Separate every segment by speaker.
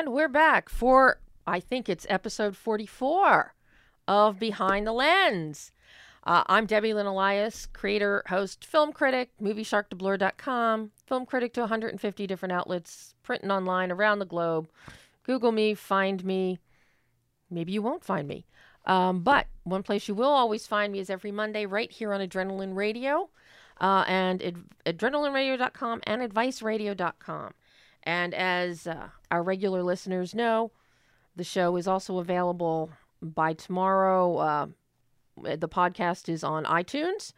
Speaker 1: And we're back for, I think it's episode 44 of Behind the Lens. Uh, I'm Debbie Lynn Elias, creator, host, film critic, moviesharkdeblore.com, film critic to 150 different outlets, print and online around the globe. Google me, find me. Maybe you won't find me. Um, but one place you will always find me is every Monday right here on Adrenaline Radio uh, and ad- adrenalineradio.com and adviceradio.com. And as uh, our regular listeners know, the show is also available by tomorrow. Uh, the podcast is on iTunes,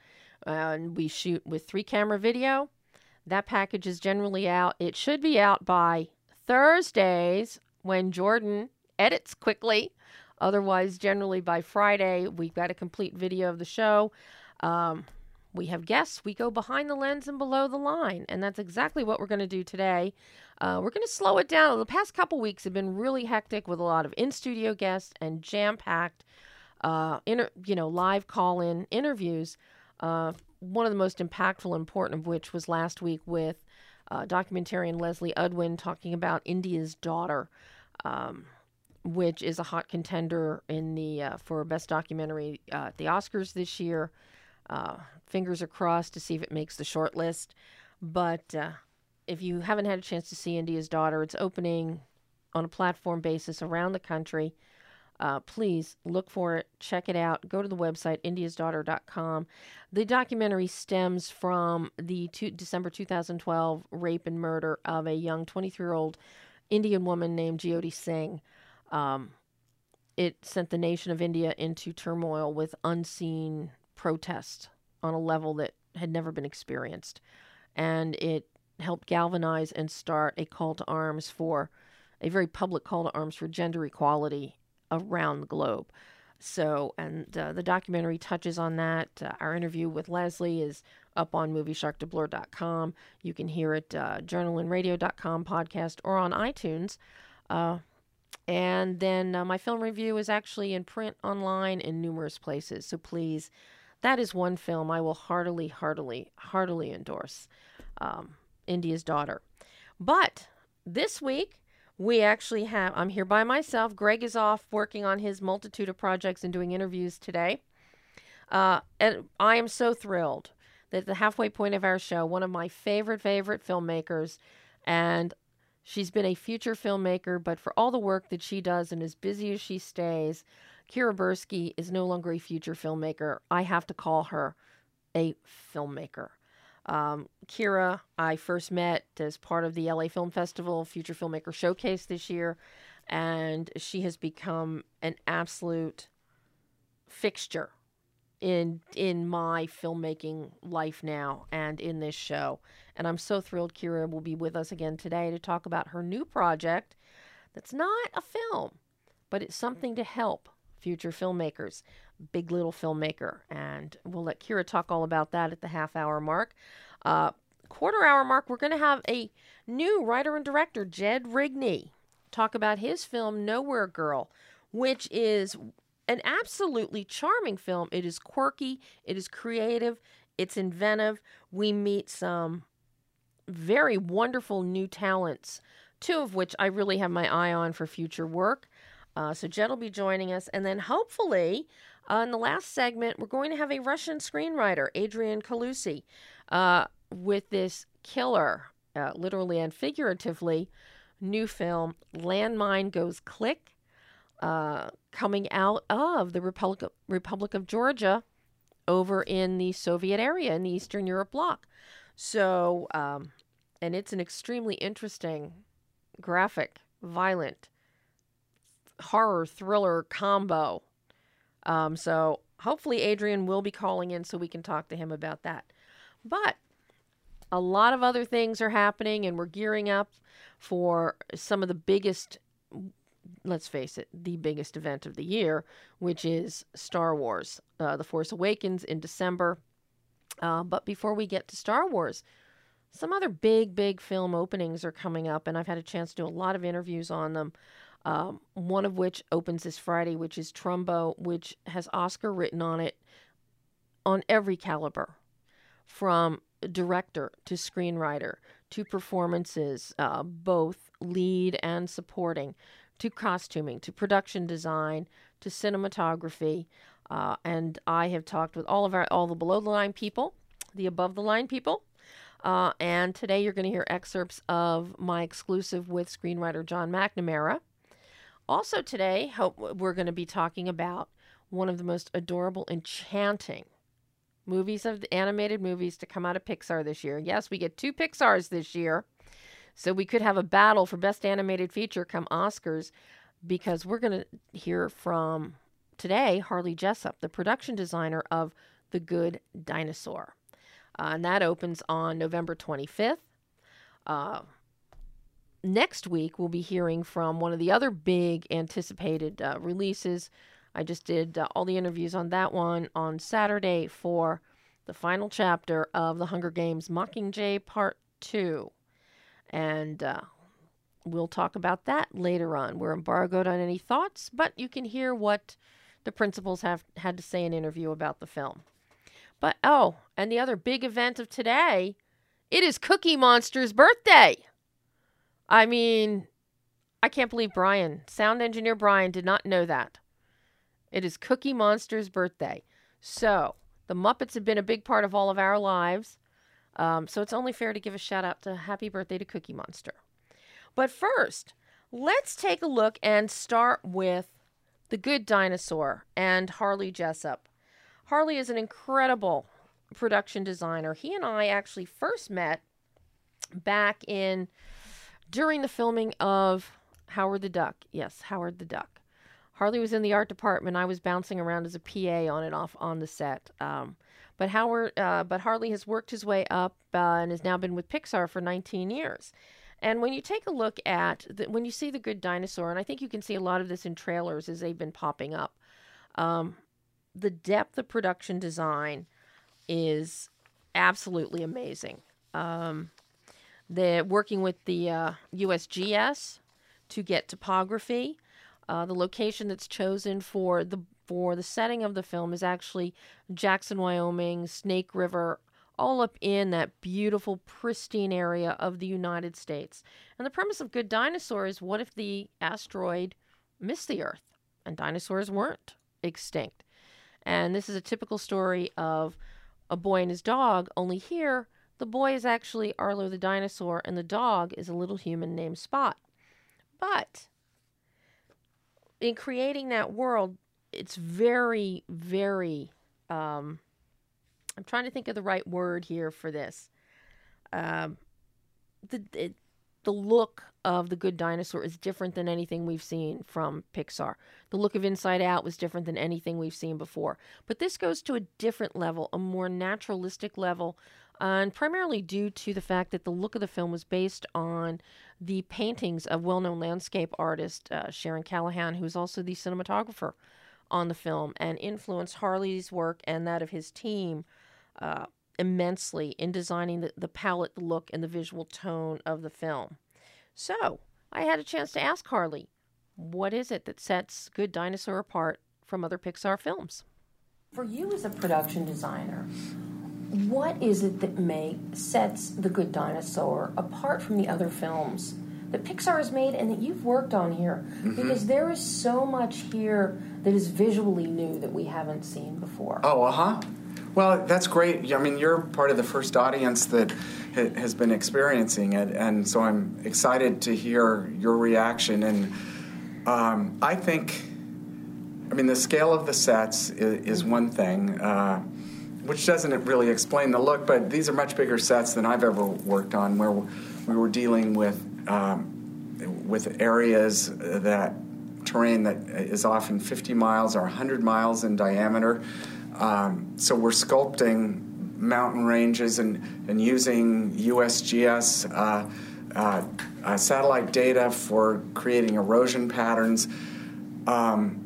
Speaker 1: and we shoot with three camera video. That package is generally out. It should be out by Thursdays when Jordan edits quickly. Otherwise, generally by Friday, we've got a complete video of the show. Um, we have guests. We go behind the lens and below the line. And that's exactly what we're going to do today. Uh, we're going to slow it down. The past couple weeks have been really hectic with a lot of in studio guests and jam packed, uh, inter- you know, live call in interviews. Uh, one of the most impactful, and important of which was last week with uh, documentarian Leslee Udwin talking about India's daughter. Um, which is a hot contender in the uh, for best documentary uh, at the Oscars this year. Fingers are crossed to see if it makes the short list. But if you haven't had a chance to see India's Daughter, it's opening on a platform basis around the country. Uh, please look for it, check it out. Go to the website, indiasdaughter.com. The documentary stems from the two, December 2012 rape and murder of a young 23 year old Indian woman named Jyoti Singh. Um, it sent the nation of India into turmoil with unseen protest on a level that had never been experienced. And it helped galvanize and start a call to arms for a very public call to arms for gender equality around the globe. So, and uh, the documentary touches on that. Uh, our interview with Leslee is up on moviesharkdeblore.com. You can hear it uh, adrenalineradio.com podcast or on iTunes. Uh, and then uh, my film review is actually in print, online, in numerous places. So please, that is one film I will heartily, heartily, heartily endorse um, India's Daughter. But this week, we actually have, I'm here by myself. Greg is off working on his multitude of projects and doing interviews today. Uh, and I am so thrilled that the halfway point of our show, one of my favorite, favorite filmmakers, and She's been a future filmmaker, but for all the work that she does and as busy as she stays, Kira Bursky is no longer a future filmmaker. I have to call her a filmmaker. Um, Kira, I first met as part of the LA Film Festival Future Filmmaker Showcase this year, and she has become an absolute fixture in in my filmmaking life now and in this show. And I'm so thrilled Kira will be with us again today to talk about her new project that's not a film, but it's something to help future filmmakers. Big Little Filmmaker. And we'll let Kira talk all about that at the half hour mark. Uh, quarter hour mark, we're going to have a new writer and director, Jed Rigney, talk about his film Nowhere Girl, which is an absolutely charming film. It is quirky, it is creative, it's inventive. We meet some very wonderful new talents, two of which I really have my eye on for future work. Uh, so Jed will be joining us, and then hopefully, uh, in the last segment, we're going to have a Russian screenwriter, Adrian Colussi, uh, with this killer, uh, literally and figuratively, new film, Landmine Goes Click, uh, coming out of the Republic of, Republic of Georgia over in the Soviet area in the Eastern Europe bloc. So, um, and it's an extremely interesting, graphic, violent, horror thriller combo. Um, so hopefully Adrian will be calling in so we can talk to him about that. But a lot of other things are happening, and we're gearing up for some of the biggest let's face it, the biggest event of the year, which is Star Wars, uh, The Force Awakens in December. Uh, but before we get to Star Wars, some other big, big film openings are coming up, and I've had a chance to do a lot of interviews on them. Um, one of which opens this Friday, which is Trumbo, which has Oscar written on it on every caliber, from director to screenwriter to performances, uh, both lead and supporting, to costuming, to production design, to cinematography. Uh, and I have talked with all of our all the below the line people, the above the line people. Uh, and today you're going to hear excerpts of my exclusive with screenwriter John McNamara. Also today, hope we're going to be talking about one of the most adorable, enchanting movies of the animated movies to come out of Pixar this year. Yes, we get two Pixars this year. So we could have a battle for best animated feature come Oscars because we're going to hear from today Harley Jessup, the production designer of The Good Dinosaur. Uh, and that opens on November 25th. Uh, next week, we'll be hearing from one of the other big anticipated uh, releases. I just did uh, all the interviews on that one on Saturday for the final chapter of The Hunger Games Mockingjay Part 2. And uh, we'll talk about that later on. We're embargoed on any thoughts, but you can hear what the principals have had to say in interview about the film. But oh, and the other big event of today, it is Cookie Monster's birthday. I mean, I can't believe Brian, sound engineer Brian, did not know that. It is Cookie Monster's birthday. So, the Muppets have been a big part of all of our lives. Um, so, it's only fair to give a shout out to happy birthday to Cookie Monster. But first, let's take a look and start with The Good Dinosaur and Harley Jessup. Harley is an incredible production designer. He and I actually first met back in during the filming of Howard the Duck. Yes, Howard the Duck. Harley was in the art department. I was bouncing around as a PA on and off on the set. Um, but Howard, uh, but Harley has worked his way up uh, and has now been with Pixar for 19 years. And when you take a look at the, when you see the Good Dinosaur, and I think you can see a lot of this in trailers as they've been popping up. Um, the depth of production design is absolutely amazing. Um, they're working with the uh, USGS to get topography. Uh, the location that's chosen for the for the setting of the film is actually Jackson, Wyoming, Snake River, all up in that beautiful, pristine area of the United States. And the premise of Good Dinosaur is what if the asteroid missed the Earth and dinosaurs weren't extinct? And this is a typical story of a boy and his dog, only here, the boy is actually Arlo the dinosaur, and the dog is a little human named Spot. But in creating that world, it's very, very. Um, I'm trying to think of the right word here for this. Um, the it, the look of the good dinosaur is different than anything we've seen from Pixar. The look of Inside Out was different than anything we've seen before. But this goes to a different level, a more naturalistic level, and primarily due to the fact that the look of the film was based on the paintings of well known landscape artist uh, Sharon Calahan, who's also the cinematographer on the film, and influenced Harley's work and that of his team. Uh, immensely in designing the, the palette, the look, and the visual tone of the film. So, I had a chance to ask Harley, what is it that sets Good Dinosaur apart from other Pixar films? For you as a production designer, what is it that makes sets The Good Dinosaur apart from the other films that Pixar has made and that you've worked on here? Mm-hmm. Because there is so much here that is visually new that we haven't seen before.
Speaker 2: Oh, uh huh. Well, that's great. I mean, you're part of the first audience that has been experiencing it, and so I'm excited to hear your reaction. And um, I think, I mean, the scale of the sets is, is one thing, uh, which doesn't really explain the look, but these are much bigger sets than I've ever worked on, where we were dealing with um, with areas that terrain that is often 50 miles or 100 miles in diameter. Um, so we're sculpting mountain ranges and, and using USGS uh, uh, uh, satellite data for creating erosion patterns. Um,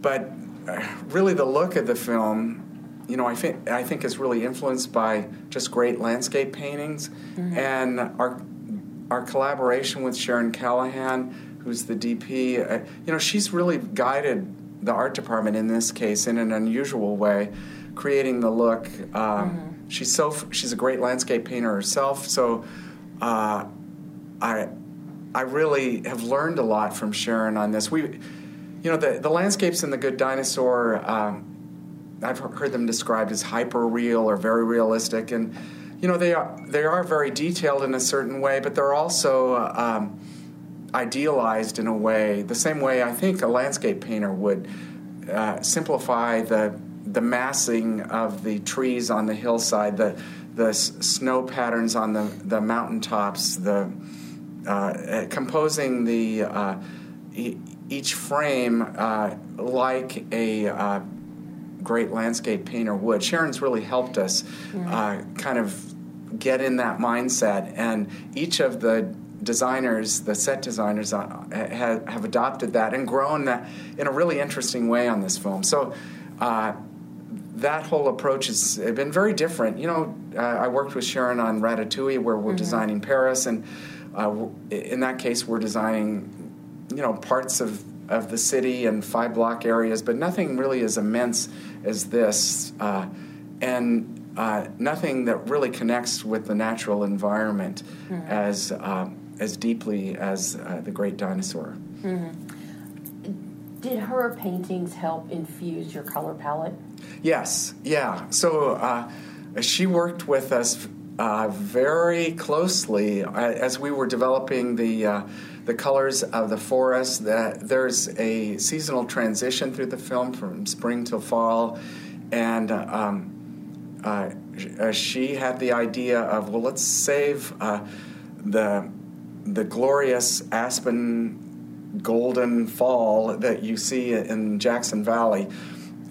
Speaker 2: but uh, really, the look of the film, you know, I think I think is really influenced by just great landscape paintings, mm-hmm. and our our collaboration with Sharon Calahan, who's the DP. Uh, you know, she's really guided the art department in this case in an unusual way, creating the look. Um, mm-hmm. She's so she's a great landscape painter herself, so uh, I I really have learned a lot from Sharon on this. We, you know, the the landscapes in the Good Dinosaur. Um, I've heard them described as hyper real or very realistic, and you know they are they are very detailed in a certain way, but they're also um, idealized in a way, the same way I think a landscape painter would uh, simplify the the massing of the trees on the hillside, the the s- snow patterns on the the mountaintops, the uh, uh composing the uh, e- each frame uh, like a uh, great landscape painter would. Sharon's really helped us mm-hmm. kind of get in that mindset, and each of the designers, the set designers, uh, have, have, adopted that and grown that in a really interesting way on this film. So uh, that whole approach has been very different. You know, uh, I worked with Sharon on Ratatouille, where we're mm-hmm. designing Paris, and uh, in that case, we're designing, you know, parts of of the city and five block areas, but nothing really as immense as this, uh, and uh, nothing that really connects with the natural environment mm-hmm. as um, as deeply as uh, the great dinosaur.
Speaker 1: Mm-hmm. Did her paintings help infuse your color palette?
Speaker 2: Yes, yeah. So uh, she worked with us uh, very closely uh, as we were developing the uh, the colors of the forest. That there's a seasonal transition through the film from spring till fall, and um, uh, she had the idea of well, let's save the the glorious aspen golden fall that you see in Jackson Valley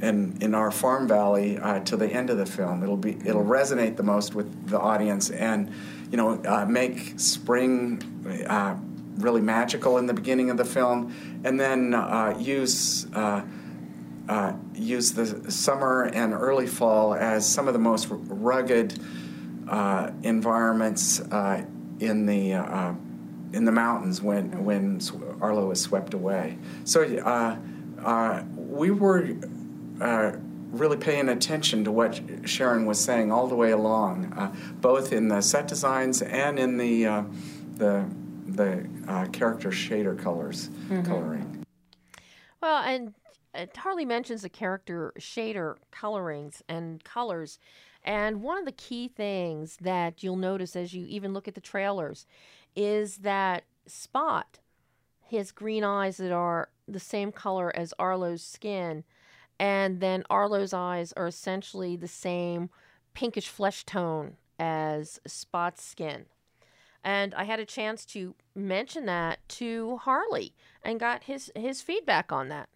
Speaker 2: and in our farm valley uh, to the end of the film. It'll be it'll resonate the most with the audience and you know uh, make spring uh, really magical in the beginning of the film, and then uh, use. Uh, uh, use the summer and early fall as some of the most rugged environments in the in the mountains when when Arlo was swept away. So we were uh, really paying attention to what Sharon was saying all the way along, uh, both in the set designs and in the uh, the the uh, character shader colors mm-hmm. coloring.
Speaker 1: Well, and Harley mentions the character shader colorings and colors. And one of the key things that you'll notice as you even look at the trailers is that Spot, his green eyes that are the same color as Arlo's skin, and then Arlo's eyes are essentially the same pinkish flesh tone as Spot's skin. And I had a chance to mention that to Harley and got his, his feedback on that.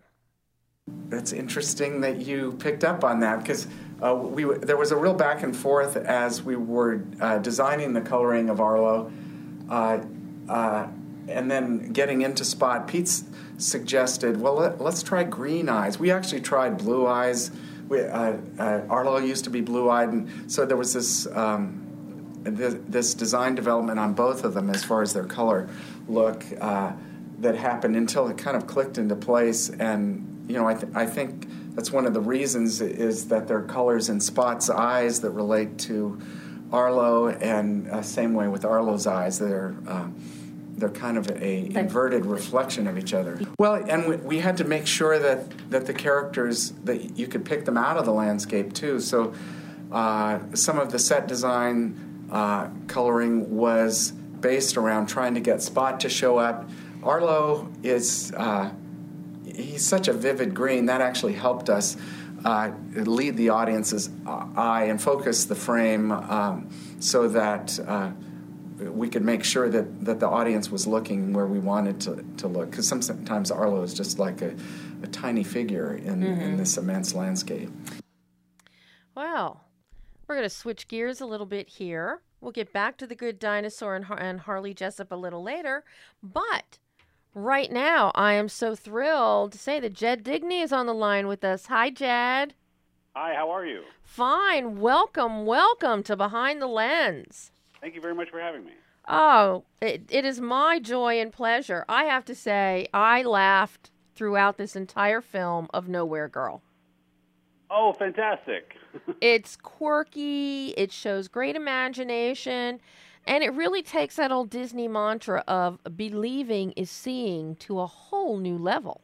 Speaker 2: That's interesting that you picked up on that because uh, we there was a real back and forth as we were uh, designing the coloring of Arlo uh, uh, and then getting into Spot, Pete suggested, well, let, us try green eyes. We actually tried blue eyes. We, uh, uh, Arlo used to be blue eyed, and so there was this, um, this, this design development on both of them as far as their color look uh, that happened until it kind of clicked into place. And you know, I, th- I think that's one of the reasons is that there are colors in Spot's eyes that relate to Arlo, and uh, same way with Arlo's eyes. They're uh, they're kind of a inverted reflection of each other. Well, and we, we, had to make sure that that the characters that you could pick them out of the landscape too. So uh, some of the set design uh, coloring was based around trying to get Spot to show up. Arlo is uh, he's such a vivid green that actually helped us uh, lead the audience's eye and focus the frame um, so that uh, we could make sure that, that the audience was looking where we wanted to, to look. Because sometimes Arlo is just like a, a tiny figure in, mm-hmm. in this immense landscape.
Speaker 1: Well, we're going to switch gears a little bit here. We'll get back to the good dinosaur and, Har- and Harley Jessup a little later. But right now, I am so thrilled to say that Jed Rigney is on the line with us. Hi, Jed.
Speaker 3: Hi, how are you?
Speaker 1: Fine. Welcome, welcome to Behind the Lens.
Speaker 3: Thank you very much for having me.
Speaker 1: Oh, it, it is my joy and pleasure. I have to say, I laughed throughout this entire film of Nowhere Girl.
Speaker 3: Oh, fantastic.
Speaker 1: it's quirky, it shows great imagination, and it really takes that old Disney mantra of believing is seeing to a whole new level.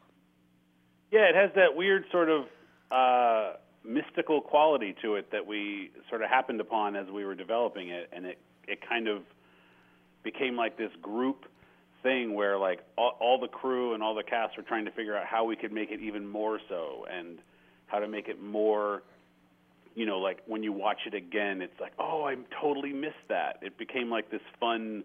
Speaker 3: yeah, it has that weird sort of uh, mystical quality to it that we sort of happened upon as we were developing it, and it, it kind of became like this group thing where like all, all the crew and all the cast were trying to figure out how we could make it even more so and how to make it more you know like when you watch it again it's like oh i totally missed that. It became like this fun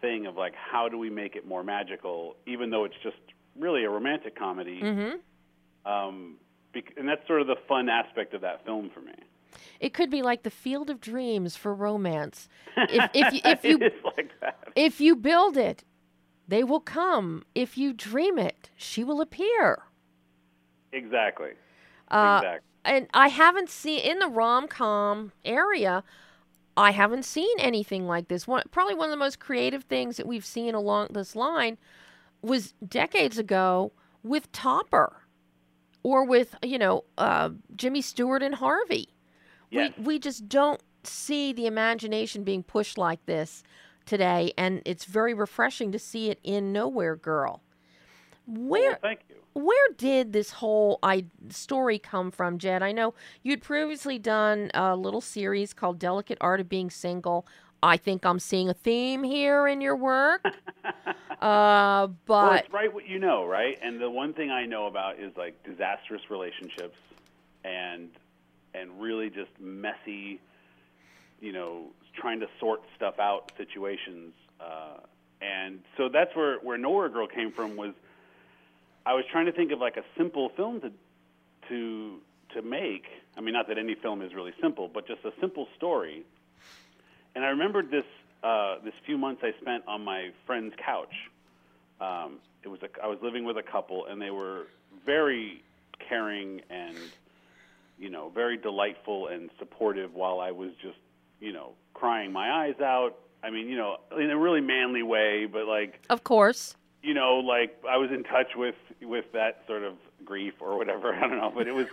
Speaker 3: thing of like how do we make it more magical even though it's just really a romantic comedy.
Speaker 1: Mm-hmm.
Speaker 3: um bec- and that's sort of the fun aspect of that film for me
Speaker 1: It could be like the field of dreams for romance. If if you, if you
Speaker 3: like
Speaker 1: if you build it, they will come. If you dream it, she will appear.
Speaker 3: exactly
Speaker 1: Uh,
Speaker 3: exactly
Speaker 1: and I haven't seen in the rom com area. I haven't seen anything like this. One probably one of the most creative things that we've seen along this line was decades ago with Topper, or with you know uh, Jimmy Stewart and Harvey.
Speaker 3: Yes.
Speaker 1: We we just don't see the imagination being pushed like this today, and it's very refreshing to see it in Nowhere Girl. Where
Speaker 3: well, thank you
Speaker 1: where did this whole I, story come from, Jed? I know you'd previously done a little series called Delicate Art of Being Single. I think I'm seeing a theme here in your work. uh,
Speaker 3: well,
Speaker 1: but
Speaker 3: it's right what you know, right? And the one thing I know about is like disastrous relationships and and really just messy, you know, trying to sort stuff out situations. Uh, and so that's where where Nowhere Girl came from was I was trying to think of like a simple film to to to make. I mean, not that any film is really simple, but just a simple story. And I remembered this uh, this few months I spent on my friend's couch. Um, it was a, I was living with a couple, and they were very caring and you know very delightful and supportive while I was just you know crying my eyes out. I mean, you know, in a really manly way, but like
Speaker 1: of course,
Speaker 3: you know, like I was in touch with with that sort of grief or whatever. I don't know, but it was,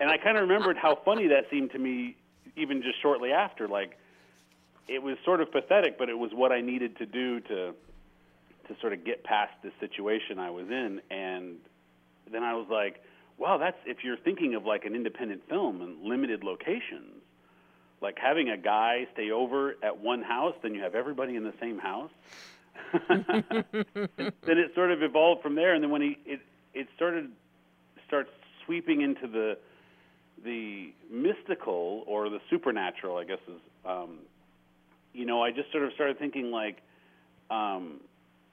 Speaker 3: and I kind of remembered how funny that seemed to me, even just shortly after. Like, it was sort of pathetic, but it was what I needed to do to to sort of get past this situation I was in. And then I was like, wow, that's if you're thinking of like an independent film and limited locations. Like having a guy stay over at one house, then you have everybody in the same house then it sort of evolved from there, and then when he it it started starts sweeping into the the mystical or the supernatural, I guess is um, you know I just sort of started thinking like um,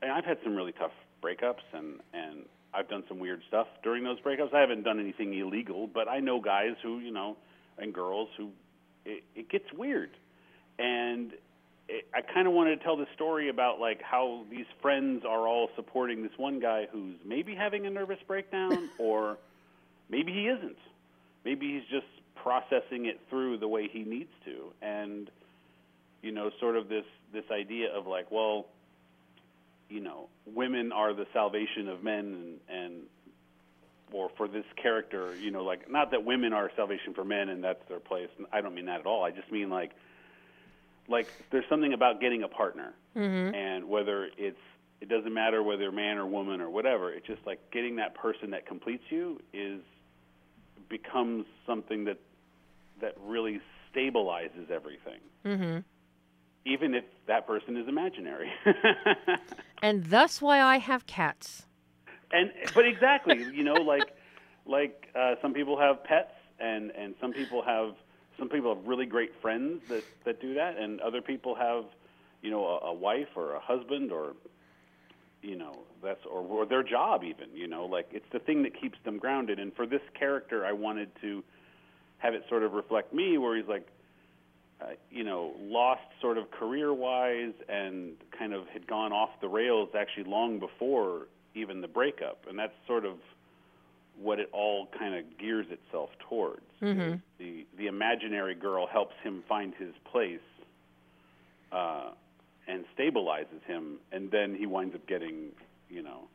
Speaker 3: and I've had some really tough breakups and and I've done some weird stuff during those breakups. I haven't done anything illegal, but I know guys who you know and girls who it, it gets weird and it, I kind of wanted to tell the story about like how these friends are all supporting this one guy who's maybe having a nervous breakdown, or maybe he isn't. Maybe he's just processing it through the way he needs to, and you know, sort of this this idea of like, well, you know, women are the salvation of men, and and or for this character, you know, like not that women are salvation for men and that's their place. I don't mean that at all. I just mean like like there's something about getting a partner
Speaker 1: Mm-hmm.
Speaker 3: and whether it's it doesn't matter whether man or woman or whatever it's just like getting that person that completes you is becomes something that that really stabilizes everything
Speaker 1: Mm-hmm.
Speaker 3: even if that person is imaginary
Speaker 1: and thus why I have cats.
Speaker 3: and but exactly you know like like uh, some people have pets and and some people have some people have really great friends that that do that and other people have you know a, a wife or a husband or you know that's or, or their job even you know like it's the thing that keeps them grounded and for this character i wanted to have it sort of reflect me where he's like uh, you know, lost sort of career-wise and kind of had gone off the rails actually long before even the breakup, and that's sort of what it all kind of gears itself towards.
Speaker 1: Mm-hmm.
Speaker 3: The the imaginary girl helps him find his place uh, and stabilizes him, and then he winds up getting, you know,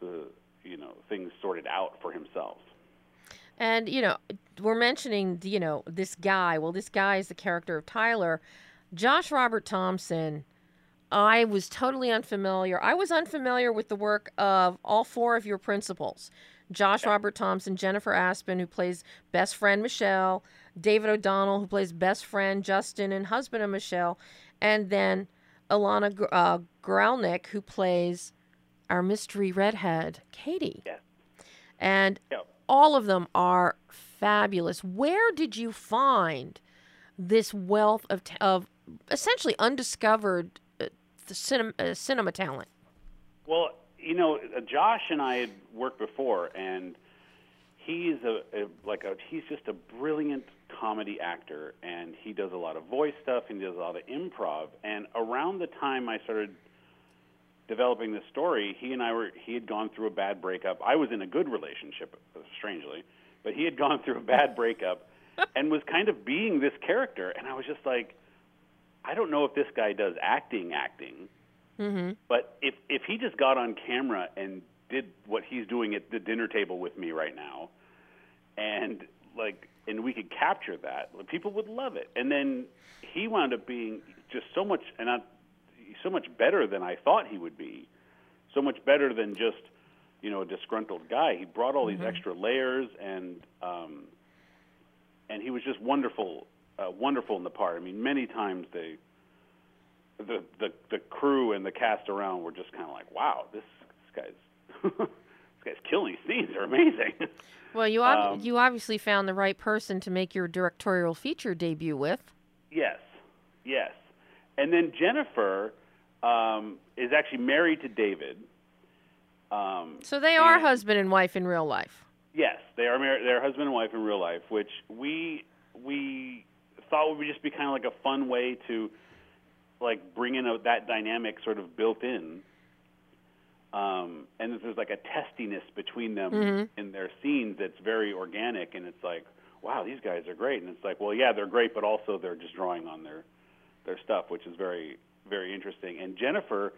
Speaker 3: the you know things sorted out for himself.
Speaker 1: And you know, we're mentioning you know this guy. Well, this guy is the character of Tyler. Josh Robert Thompson. I was totally unfamiliar. I was unfamiliar with the work of all four of your principals. Josh Robert Thompson, Jennifer Aspen, who plays best friend Michelle, David O'Donnell, who plays best friend Justin and husband of Michelle, and then Ilana Gr- uh, Gralnick, who plays our mystery redhead, Katie.
Speaker 3: Yes.
Speaker 1: And
Speaker 3: Yep.
Speaker 1: All of them are fabulous. Where did you find this wealth of, of essentially undiscovered uh, cinema, uh, cinema talent?
Speaker 3: Well, you know, uh, Josh and I had worked before, and he's a, a like a he's just a brilliant comedy actor, and he does a lot of voice stuff, and he does a lot of improv. And around the time I started developing this story, he and I were he had gone through a bad breakup. I was in a good relationship, strangely, but he had gone through a bad breakup, and was kind of being this character, and I was just like, I don't know if this guy does acting, acting. Mm-hmm. But if if he just got on camera and did what he's doing at the dinner table with me right now, and like and we could capture that, people would love it. And then he wound up being just so much and I, so much better than I thought he would be. So much better than just you know a disgruntled guy. He brought all these extra layers and um, and he was just wonderful, uh, wonderful in the part. I mean, many times they the the the crew and the cast around were just kind of like, wow, this this guy's this guy's killing these scenes. They're amazing.
Speaker 1: Well, you ob-
Speaker 3: Um,
Speaker 1: you obviously found the right person to make your directorial feature debut with.
Speaker 3: yes, yes. And then Jennifer um, is actually married to David. Um,
Speaker 1: So they are
Speaker 3: and-
Speaker 1: husband and wife in real life.
Speaker 3: Yes, they are married. They're husband and wife in real life, which we we thought would just be kind of like a fun way to like bring in a, that dynamic sort of built in. Um, and there's like a testiness between them in their scenes that's very organic, and it's like, wow, these guys are great. And it's like, well, yeah, they're great, but also they're just drawing on their their stuff, which is very very interesting. And Jennifer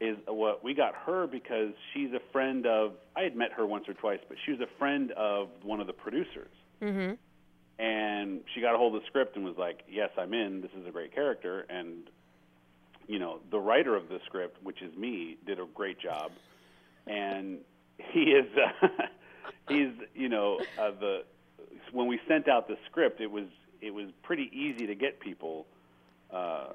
Speaker 3: is what we got her because she's a friend of. I had met her once or twice, but she was a friend of one of the producers.
Speaker 1: Mm-hmm.
Speaker 3: And she got a hold of the script and was like, "Yes, I'm in. This is a great character." And you know, the writer of the script, which is me, did a great job. And he is, uh, he's, you know, uh, the when we sent out the script, it was it was pretty easy to get people, uh,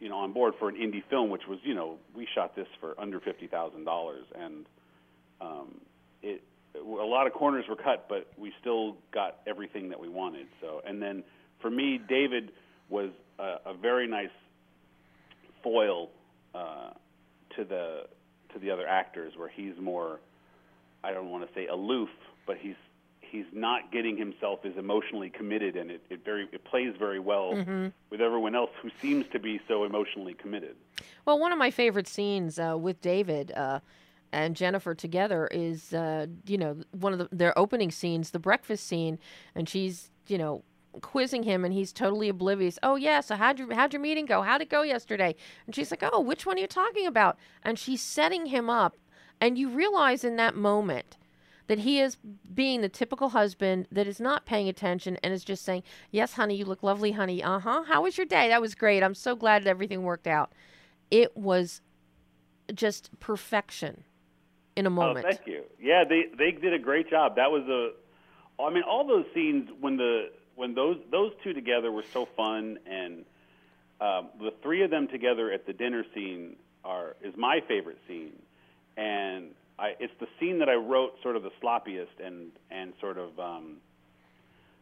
Speaker 3: you know, on board for an indie film, which was, you know, we shot this for under fifty thousand dollars, and um, it a lot of corners were cut, but we still got everything that we wanted. So, and then for me, David was a, a very nice foil uh, to the to the other actors, where he's more I don't want to say aloof, but he's he's not getting himself as emotionally committed, and it, it very it plays very well with everyone else who seems to be so emotionally committed.
Speaker 1: Well, one of my favorite scenes uh, with David uh, and Jennifer together is, uh, you know, one of the, their opening scenes, the breakfast scene, and she's, you know, quizzing him, and he's totally oblivious. Oh yeah, so how'd your how'd your meeting go? How'd it go yesterday? And she's like, Oh, which one are you talking about? And she's setting him up, and you realize in that moment that he is being the typical husband that is not paying attention and is just saying, Yes, honey, you look lovely, honey. Uh huh. How was your day? That was great. I'm so glad that everything worked out. It was just perfection in a moment.
Speaker 3: Oh, thank you. Yeah, they they did a great job. That was a, I mean, all those scenes when the when those those two together were so fun, and um, the three of them together at the dinner scene are is my favorite scene, and I it's the scene that I wrote sort of the sloppiest and and sort of. Um,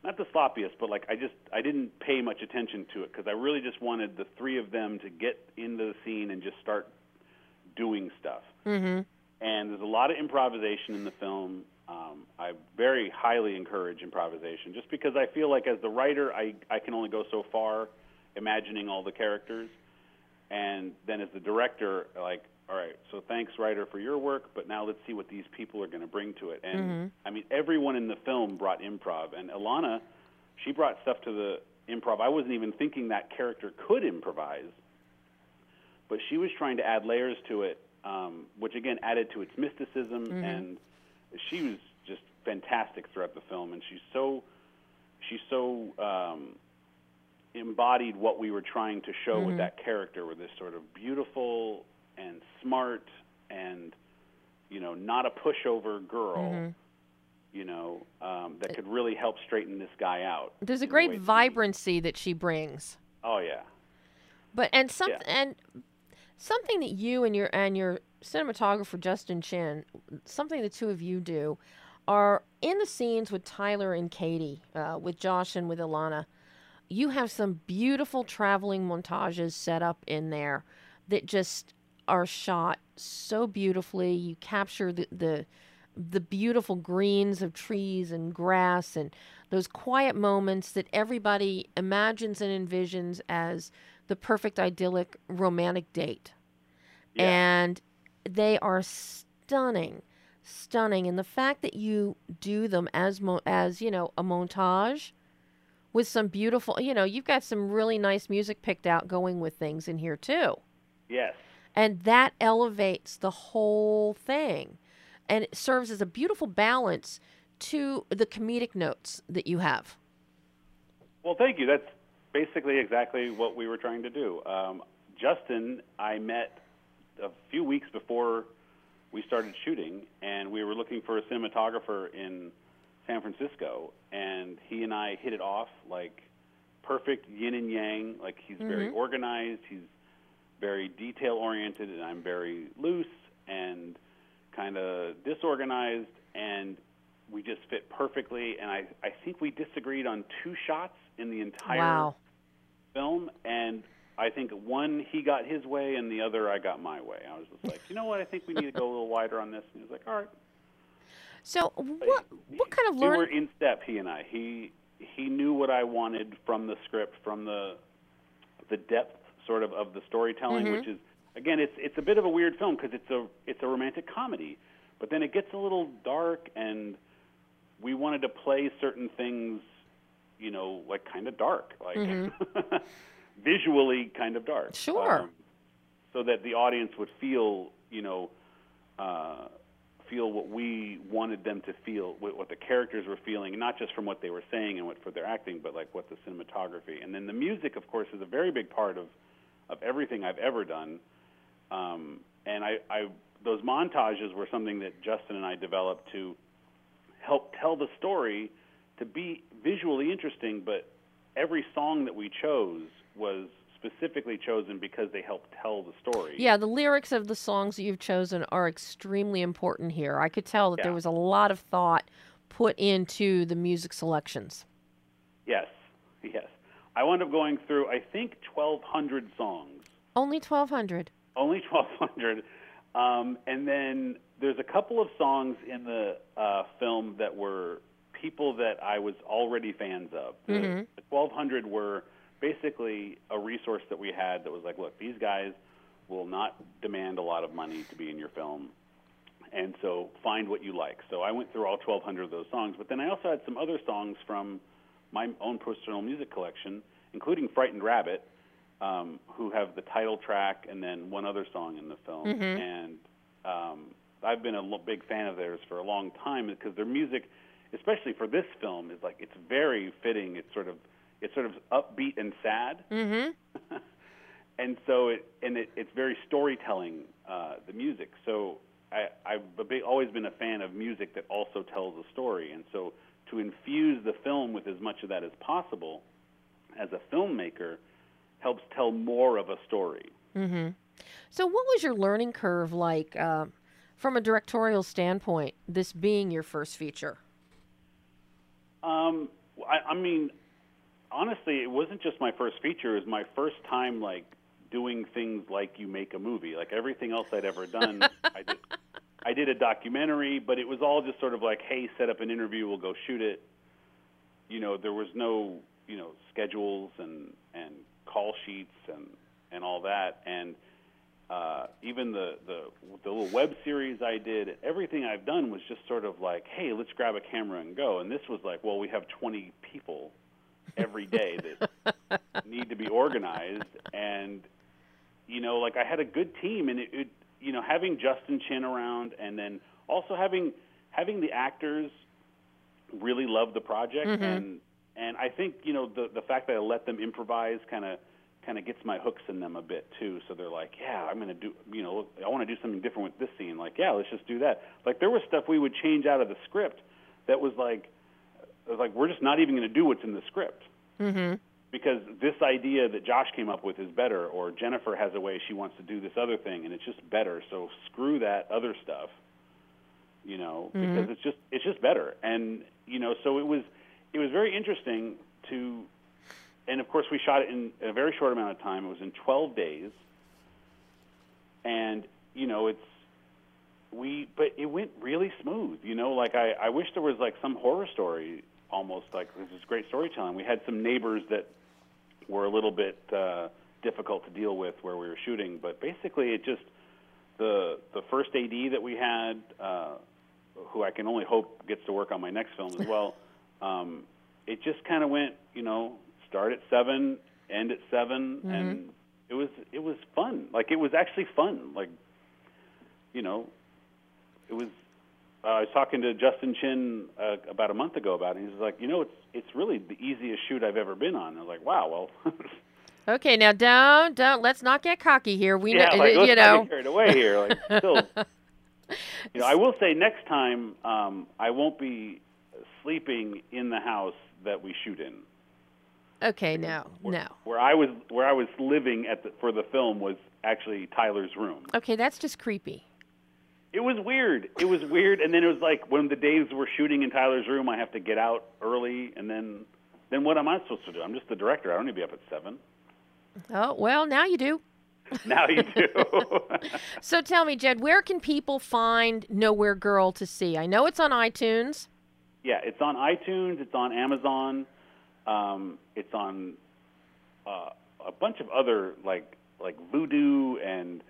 Speaker 3: not the sloppiest, but like I just I didn't pay much attention to it because I really just wanted the three of them to get into the scene and just start doing stuff
Speaker 1: mm-hmm.
Speaker 3: and there's a lot of improvisation in the film. Um, I very highly encourage improvisation, just because I feel like as the writer, I I can only go so far, imagining all the characters, and then as the director, like, all right, so thanks, writer, for your work, but now let's see what these people are going to bring to it. And
Speaker 1: Mm-hmm.
Speaker 3: I mean, everyone in the film brought improv, and Alana, she brought stuff to the improv. I wasn't even thinking that character could improvise, but she was trying to add layers to it, um, which again added to its mysticism, and she was just fantastic throughout the film, and she's so she so um, embodied what we were trying to show with that character, with this sort of beautiful and smart and you know not a pushover girl, you know um, that could really help straighten this guy out.
Speaker 1: There's a
Speaker 3: the
Speaker 1: great
Speaker 3: way that he-
Speaker 1: vibrancy that she brings.
Speaker 3: Oh yeah,
Speaker 1: But and some
Speaker 3: Yeah.
Speaker 1: and something that you and your and your cinematographer Justin Chin, something the two of you do, are in the scenes with Tyler and Katie, uh, with Josh and with Ilana. You have some beautiful traveling montages set up in there that just are shot so beautifully. You capture the the the beautiful greens of trees and grass and those quiet moments that everybody imagines and envisions as the perfect idyllic romantic date.
Speaker 3: Yeah.
Speaker 1: And they are stunning, stunning. And the fact that you do them as mo- as you know a montage with some beautiful, you know, you've got some really nice music picked out going with things in here too
Speaker 3: yes.
Speaker 1: And that elevates the whole thing and it serves as a beautiful balance to the comedic notes that you have
Speaker 3: Well, thank you. That's basically exactly what we were trying to do. Um, Justin, I met a few weeks before we started shooting, and we were looking for a cinematographer in San Francisco, and he and I hit it off like perfect yin and yang. Like he's very organized, he's very detail oriented, and I'm very loose and kind of disorganized, and we just fit perfectly. And I, I think we disagreed on two shots in the entire
Speaker 1: wow
Speaker 3: film, and I think one he got his way, and the other I got my way. I was just like, you know what? I think we need to go a little wider on this. And he was like, all right.
Speaker 1: so what what kind of
Speaker 3: We were in step, he and I. He he knew what I wanted from the script, from the the depth sort of of the storytelling,
Speaker 1: Mm-hmm.
Speaker 3: which is again, it's it's a bit of a weird film because it's a it's a romantic comedy, but then it gets a little dark, and we wanted to play certain things, you know, like kind of dark, like visually kind of dark.
Speaker 1: Mm-hmm. Sure.
Speaker 3: Um, so that the audience would feel, you know, uh, feel what we wanted them to feel, what the characters were feeling, not just from what they were saying and what for their acting, but like what the cinematography. And then the music, of course, is a very big part of of everything I've ever done. Um, and I, I those montages were something that Justin and I developed to help tell the story to be visually interesting, but every song that we chose was specifically chosen because they helped tell the story.
Speaker 1: yeah the lyrics of the songs that you've chosen are extremely important here i could tell that there was a lot of thought put into the music selections
Speaker 3: Yes, yes. I wound up going through, I think, 1,200 songs.
Speaker 1: only 1200
Speaker 3: Only 1,200. Um, and then there's a couple of songs in the uh, film that were people that I was already fans of. The, the 1,200 were basically a resource that we had that was like, look, these guys will not demand a lot of money to be in your film. And so find what you like. So I went through all 1,200 of those songs. But then I also had some other songs from my own personal music collection, including Frightened Rabbit, um, who have the title track and then one other song in the film. And um, I've been a big fan of theirs for a long time because their music, especially for this film, is like it's very fitting. It's sort of it's sort of upbeat and sad,
Speaker 1: mm-hmm
Speaker 3: and so it and it, it's very storytelling. Uh, the music. So I, I've a big, always been a fan of music that also tells a story, and so to infuse the film with as much of that as possible, as a filmmaker, helps tell more of a story.
Speaker 1: Mm-hmm. So, what was your learning curve like uh, from a directorial standpoint, this being your first feature?
Speaker 3: Um, I, I mean, honestly, it wasn't just my first feature. It was my first time like doing things like you make a movie. Like everything else I'd ever done, I did. I did a documentary, but it was all just sort of like, hey, set up an interview, we'll go shoot it. You know, there was no, you know, schedules and and call sheets and and all that, and uh, even the, the the little web series I did, everything I've done was just sort of like, hey, let's grab a camera and go. And this was like, well, we have 20 people every day that need to be organized, and you know, like I had a good team, and it, it you know, having Justin Chin around, and then also having having the actors really love the project,
Speaker 1: Mhm.
Speaker 3: and and I think you know the the fact that I let them improvise kind of kind of gets my hooks in them a bit too. So they're like, yeah, I'm gonna do, you know, look, I want to do something different with this scene. Like, yeah, let's just do that. Like there was stuff we would change out of the script that was like, it was like we're just not even gonna do what's in the script
Speaker 1: Mm-hmm.
Speaker 3: Because this idea that Josh came up with is better, or Jennifer has a way she wants to do this other thing, and it's just better. So screw that other stuff, you know,
Speaker 1: Mhm.
Speaker 3: because it's just it's just better. And you know, so it was it was very interesting to, and of course we shot it in a very short amount of time. It was in 12 days, and you know it's we but it went really smooth you know like i i wish there was like some horror story almost like this is great storytelling we had some neighbors that were a little bit uh difficult to deal with where we were shooting but basically it just the the first ad that we had uh who i can only hope gets to work on my next film as well um it just kind of went you know start at seven end at 7
Speaker 1: Mhm.
Speaker 3: and it was it was fun like it was actually fun like you know it was. Uh, I was talking to Justin Chin uh, about a month ago about it. And he's like, you know, it's it's really the easiest shoot I've ever been on. I was like, wow, well,
Speaker 1: Okay, now don't don't let's not get cocky here. We
Speaker 3: yeah,
Speaker 1: know
Speaker 3: like,
Speaker 1: you
Speaker 3: not
Speaker 1: know.
Speaker 3: get carried away here. Like, still, you know, I will say next time um, I won't be sleeping in the house that we shoot in.
Speaker 1: Okay, no,
Speaker 3: Where,
Speaker 1: no.
Speaker 3: Where I was where I was living at the, for the film was actually Tyler's room.
Speaker 1: Okay, that's just creepy.
Speaker 3: It was weird. It was weird, and then it was like when the days we're shooting in Tyler's room, I have to get out early, and then then what am I supposed to do? I'm just the director. I don't need to be up at seven.
Speaker 1: Oh well, now you do.
Speaker 3: Now you do.
Speaker 1: So tell me, Jed, where can people find Nowhere Girl to see? I know it's on iTunes.
Speaker 3: yeah, it's on iTunes. It's on Amazon. Um, it's on uh, a bunch of other like like Vudu and.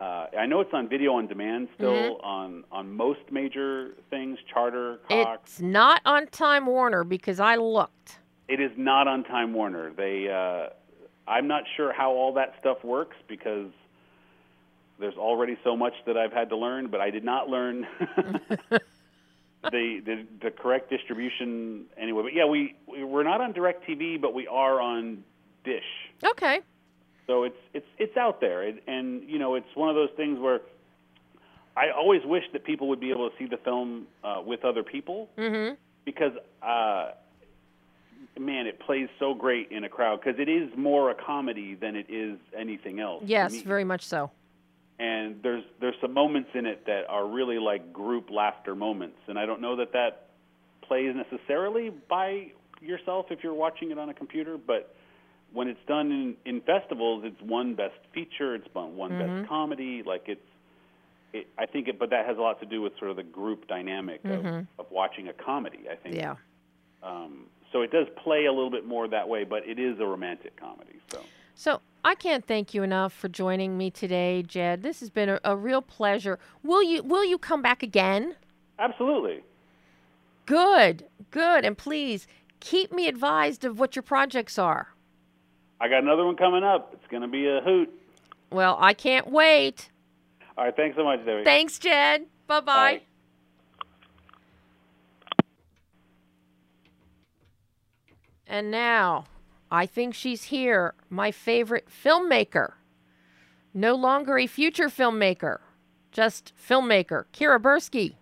Speaker 3: Uh, I know it's on video on demand still
Speaker 1: Mm-hmm.
Speaker 3: on on most major things, Charter, Cox.
Speaker 1: It's not on Time Warner because I looked.
Speaker 3: It is not on Time Warner. They, uh, I'm not sure how all that stuff works because there's already so much that I've had to learn. But I did not learn the, the the correct distribution anyway. But yeah, we we- we're not on Directv, but we are on Dish.
Speaker 1: Okay.
Speaker 3: So it's it's it's out there, and, and you know it's one of those things where I always wish that people would be able to see the film uh, with other people
Speaker 1: Mm-hmm.
Speaker 3: because uh, man, it plays so great in a crowd because it is more a comedy than it is anything else.
Speaker 1: Yes, very much so.
Speaker 3: and there's there's some moments in it that are really like group laughter moments, and I don't know that that plays necessarily by yourself if you're watching it on a computer, but when it's done in, in festivals, it's one best feature, it's one
Speaker 1: Mhm.
Speaker 3: best comedy, like it's. It, I think it, but that has a lot to do with sort of the group dynamic of,
Speaker 1: Mhm.
Speaker 3: of watching a comedy. I think.
Speaker 1: Yeah.
Speaker 3: Um, so it does play a little bit more that way, but it is a romantic comedy. So
Speaker 1: So I can't thank you enough for joining me today, Jed. This has been a, a real pleasure. Will you will you come back again?
Speaker 3: absolutely,
Speaker 1: Good, good, and please keep me advised of what your projects are.
Speaker 3: I got another one coming up. It's going to be a hoot.
Speaker 1: Well, I can't wait.
Speaker 3: All right, thanks so much, Debbie.
Speaker 1: Thanks, Jed. Bye bye.
Speaker 3: Bye.
Speaker 1: And now, I think she's here, my favorite filmmaker. No longer a future filmmaker, just filmmaker, Kira Bursky.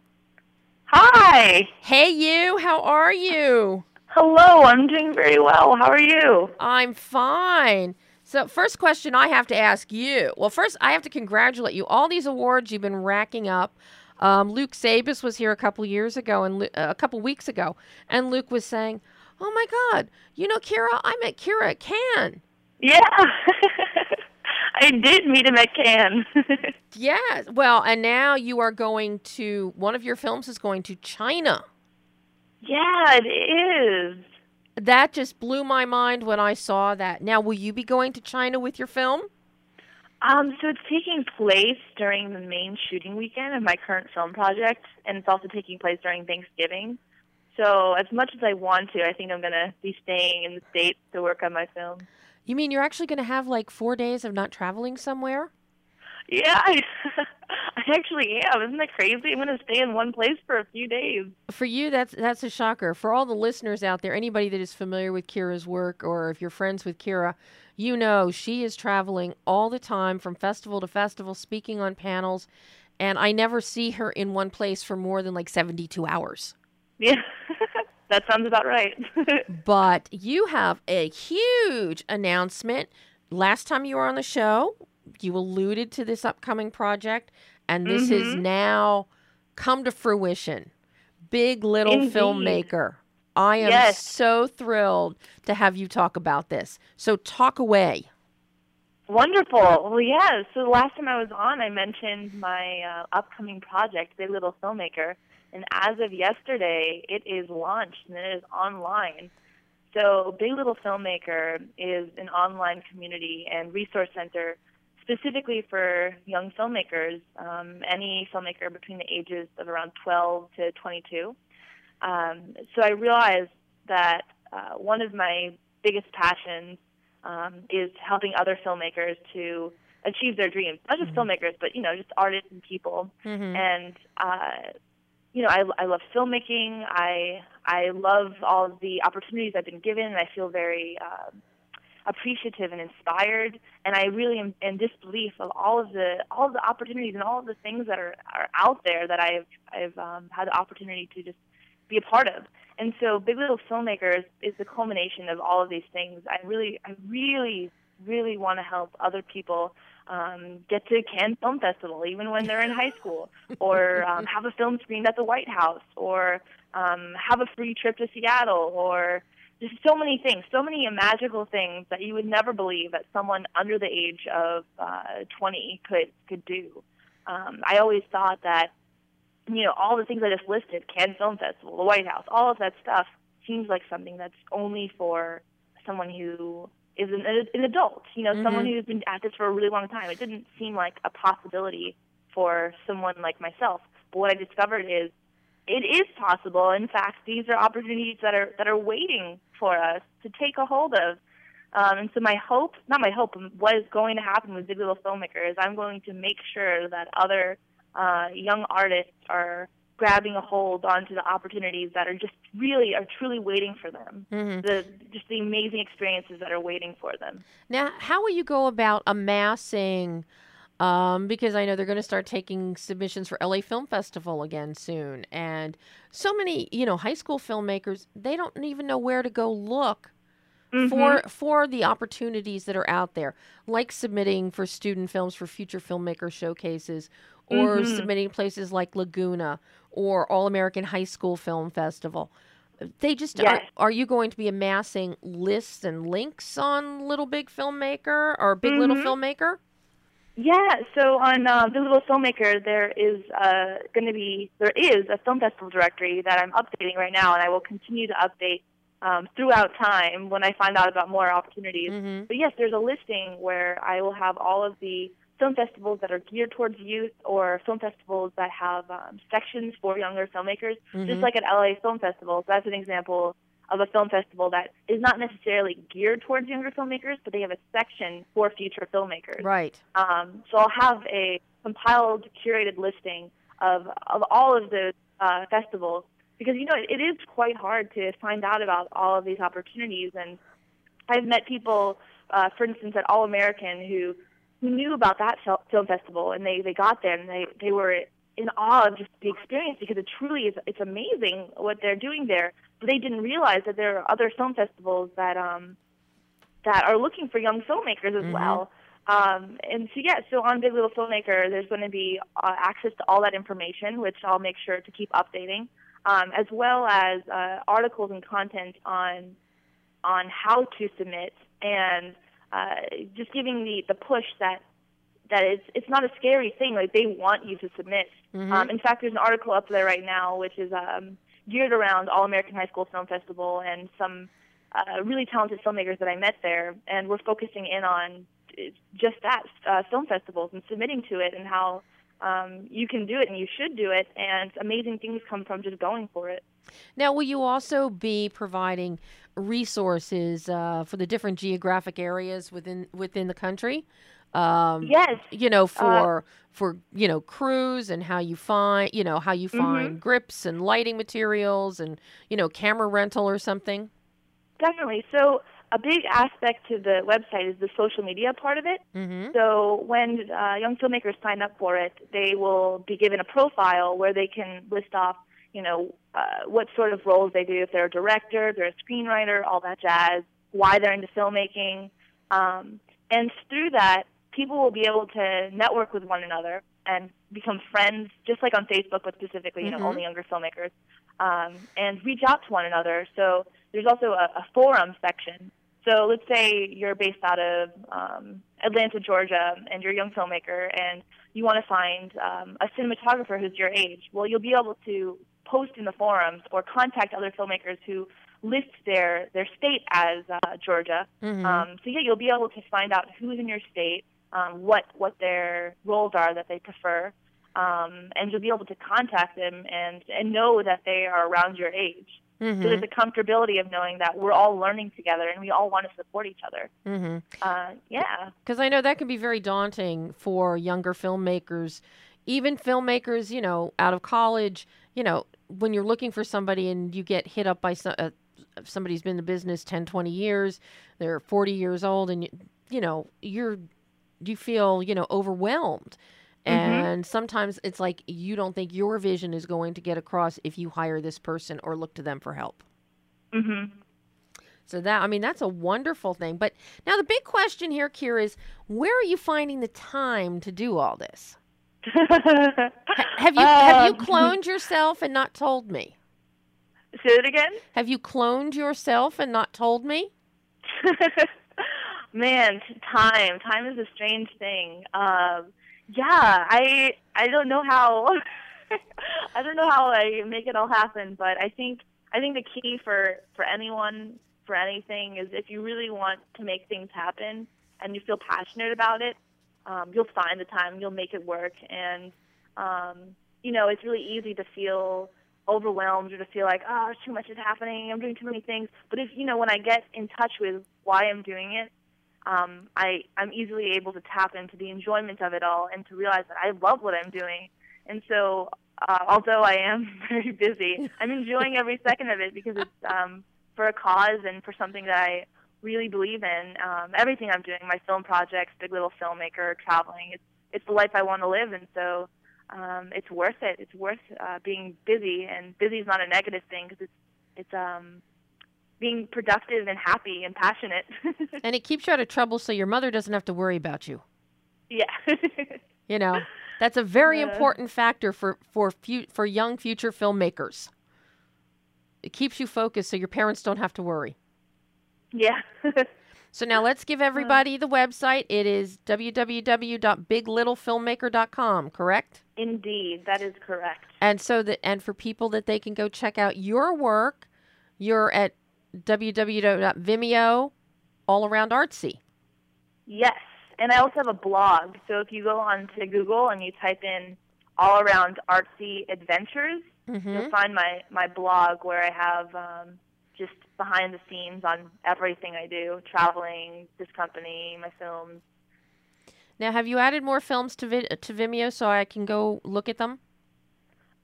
Speaker 4: Hi.
Speaker 1: Hey, you, how are you?
Speaker 4: Hello. I'm doing very well. How are you?
Speaker 1: I'm fine. So, first question I have to ask you. Well, first, I have to congratulate you. All these awards you've been racking up. Um, Luke Sabis was here a couple years ago and uh, a couple weeks ago, and Luke was saying, "Oh my God, you know Kira? I met Kira at Cannes."
Speaker 4: Yeah. I did meet him at Cannes.
Speaker 1: Yes. Well, and now you are going to one of your films is going to China.
Speaker 4: Yeah, it is.
Speaker 1: That just blew my mind when I saw that. Now, will you be going to China with your film?
Speaker 4: Um, so it's taking place during the main shooting weekend of my current film project, and it's also taking place during Thanksgiving. So as much as I want to, I think I'm going to be staying in the States to work on my film.
Speaker 1: You mean you're actually going to have like four days of not traveling somewhere?
Speaker 4: Yeah, I, actually am. Isn't that crazy? I'm going to stay in one place for a few days.
Speaker 1: For you, that's that's a shocker. For all the listeners out there, anybody that is familiar with Kira's work, or if you're friends with Kira, you know she is traveling all the time from festival to festival, speaking on panels, and I never see her in one place for more than like 72 hours.
Speaker 4: Yeah, that sounds about right.
Speaker 1: but you have a huge announcement. Last time you were on the show, you alluded to this upcoming project, and this mm-hmm. is now come to fruition. Big little Indeed. filmmaker. I am yes. so thrilled to have you talk about this. So, talk away.
Speaker 4: Wonderful. Well, yeah. So, the last time I was on, I mentioned my uh, upcoming project, Big Little Filmmaker. And as of yesterday, it is launched and it is online. So, Big Little Filmmaker is an online community and resource center specifically for young filmmakers, um, any filmmaker between the ages of around 12 to 22. Um, so I realized that uh, one of my biggest passions um, is helping other filmmakers to achieve their dreams. Not just mm-hmm. filmmakers, but you know, just artists and people. Mm-hmm. And uh, you know, I, I love filmmaking. I I love all of the opportunities I've been given, and I feel very uh, appreciative and inspired. And I really am in disbelief of all of the all of the opportunities and all of the things that are are out there that I've I've um, had the opportunity to just be a part of. And so, Big Little Filmmakers is the culmination of all of these things. I really, I really, really want to help other people um, get to Cannes Film Festival, even when they're in high school, or um, have a film screened at the White House, or um, have a free trip to Seattle, or just so many things, so many magical things that you would never believe that someone under the age of uh, 20 could could do. Um, I always thought that, you know, all the things I just listed, Cannes Film Festival, the White House, all of that stuff seems like something that's only for someone who is an, an adult, you know, mm-hmm. someone who's been at this for a really long time. It didn't seem like a possibility for someone like myself. But what I discovered is it is possible. In fact, these are opportunities that are that are waiting for us to take a hold of. Um, and so my hope, not my hope, what is going to happen with Big Little Filmmaker is I'm going to make sure that other uh, young artists are grabbing a hold onto the opportunities that are just really are truly waiting for them. Mm-hmm. The just the amazing experiences that are waiting for them.
Speaker 1: Now, how will you go about amassing? Um, because I know they're going to start taking submissions for LA Film Festival again soon, and so many you know high school filmmakers they don't even know where to go look mm-hmm. for for the opportunities that are out there, like submitting for student films for future filmmaker showcases, or mm-hmm. submitting places like Laguna or All American High School Film Festival. They just yes. are, are you going to be amassing lists and links on Little Big Filmmaker or Big mm-hmm. Little Filmmaker?
Speaker 4: Yeah, so on uh, Little Filmmaker, there is uh, going to be there is a film festival directory that I'm updating right now, and I will continue to update um, throughout time when I find out about more opportunities. Mm-hmm. But yes, there's a listing where I will have all of the film festivals that are geared towards youth or film festivals that have um, sections for younger filmmakers, mm-hmm. just like at LA Film Festival. So that's an example of a film festival that is not necessarily geared towards younger filmmakers, but they have a section for future filmmakers.
Speaker 1: Right.
Speaker 4: Um, so I'll have a compiled, curated listing of of all of those uh, festivals because you know it, it is quite hard to find out about all of these opportunities. And I've met people, uh, for instance, at All American who who knew about that film festival, and they they got there and they they were in awe of just the experience because it truly is it's amazing what they're doing there. But they didn't realize that there are other film festivals that um that are looking for young filmmakers as mm-hmm. well. Um, and so yeah, so on Big Little Filmmaker, there's going to be uh, access to all that information, which I'll make sure to keep updating, um, as well as uh, articles and content on on how to submit and uh, just giving the the push that that it's it's not a scary thing. Like they want you to submit. Mm-hmm. Um, in fact, there's an article up there right now which is um, geared around All American High School Film Festival and some uh, really talented filmmakers that I met there, and we're focusing in on just that uh, film festivals and submitting to it and how um, you can do it and you should do it, and amazing things come from just going for it.
Speaker 1: Now, will you also be providing resources uh, for the different geographic areas within within the country?
Speaker 4: Um, yes.
Speaker 1: You know, uh, for uh, for you know crews and how you find you know how you
Speaker 4: mm-hmm.
Speaker 1: find mm-hmm. grips and lighting materials and you know camera rental or something.
Speaker 4: Definitely. So a big aspect to the website is the social media part of it.
Speaker 1: Mm-hmm.
Speaker 4: So when uh, young filmmakers sign up for it, they will be given a profile where they can list off, you know, uh, what sort of roles they do, if they're a director, they're a screenwriter, all that jazz, why they're into filmmaking. Um, and through that, people will be able to network with one another and become friends, just like on Facebook, but specifically, you know,
Speaker 1: mm-hmm.
Speaker 4: only younger filmmakers, um, and reach out to one another. So there's also a, a forum section. So let's say you're based out of um, Atlanta, Georgia, and you're a young filmmaker, and you want to find um, a cinematographer who's your age. Well, you'll be able to post in the forums or contact other filmmakers who list their their state as uh, Georgia.
Speaker 1: Mm-hmm.
Speaker 4: Um, so yeah, you'll be able to find out who's in your state, um, what what their roles are that they prefer, um, and you'll be able to contact them and and know that they are around your age.
Speaker 1: Mm-hmm.
Speaker 4: So there's a comfortability of knowing that we're all learning together and we all want to support each other.
Speaker 1: Mm-hmm.
Speaker 4: Uh, yeah.
Speaker 1: Because I know that can be very daunting for younger filmmakers, even filmmakers, you know, out of college. You know, when you're looking for somebody and you get hit up by some, uh, somebody who's been in the business 10, 20 years, they're 40 years old, and you, you know, you're you feel you know overwhelmed
Speaker 4: Mm-hmm.
Speaker 1: and sometimes it's like you don't think your vision is going to get across if you hire this person or look to them for help
Speaker 4: mm-hmm.
Speaker 1: so that i mean that's a wonderful thing but now the big question here kira is where are you finding the time to do all this ha- have you have you
Speaker 4: Um,
Speaker 1: cloned yourself and not told me
Speaker 4: Say it again.
Speaker 1: have you cloned yourself and not told me
Speaker 4: Man, time. Time is a strange thing. Um, yeah, I I don't know how I don't know how I make it all happen, but I think I think the key for for anyone for anything is if you really want to make things happen and you feel passionate about it, um, you'll find the time, you'll make it work, and um, you know it's really easy to feel overwhelmed or to feel like oh too much is happening, I'm doing too many things. But if you know when I get in touch with why I'm doing it, um, I I'm easily able to tap into the enjoyment of it all and to realize that I love what I'm doing. And so, uh, although I am very busy, I'm enjoying every second of it because it's um, for a cause and for something that I really believe in. Um, everything I'm doing, my film projects, Big Little Filmmaker, traveling, it's it's the life I want to live, and so um, it's worth it. It's worth uh, being busy, and busy is not a negative thing because it's it's um, being productive and happy and passionate.
Speaker 1: and it keeps you out of trouble so your mother doesn't have to worry about you
Speaker 4: yeah.
Speaker 1: You know, that's a very important factor for for fu- for young future filmmakers. It keeps you focused so your parents don't have to worry.
Speaker 4: yeah.
Speaker 1: So now let's give uh-huh. everybody the website. It is www.biglittlefilmmaker.com, correct?
Speaker 4: Indeed, that is correct.
Speaker 1: And so that and for people that they can go check out your work, you're at www.vimeo all around artsy.
Speaker 4: Yes. And I also have a blog. So if you go on to Google and you type in all around artsy adventures,
Speaker 1: Mm-hmm.
Speaker 4: you'll find my, my blog where I have um, just behind the scenes on everything I do, traveling, this company, my films.
Speaker 1: Now, have you added more films to Vi- to Vimeo so I can go look at them?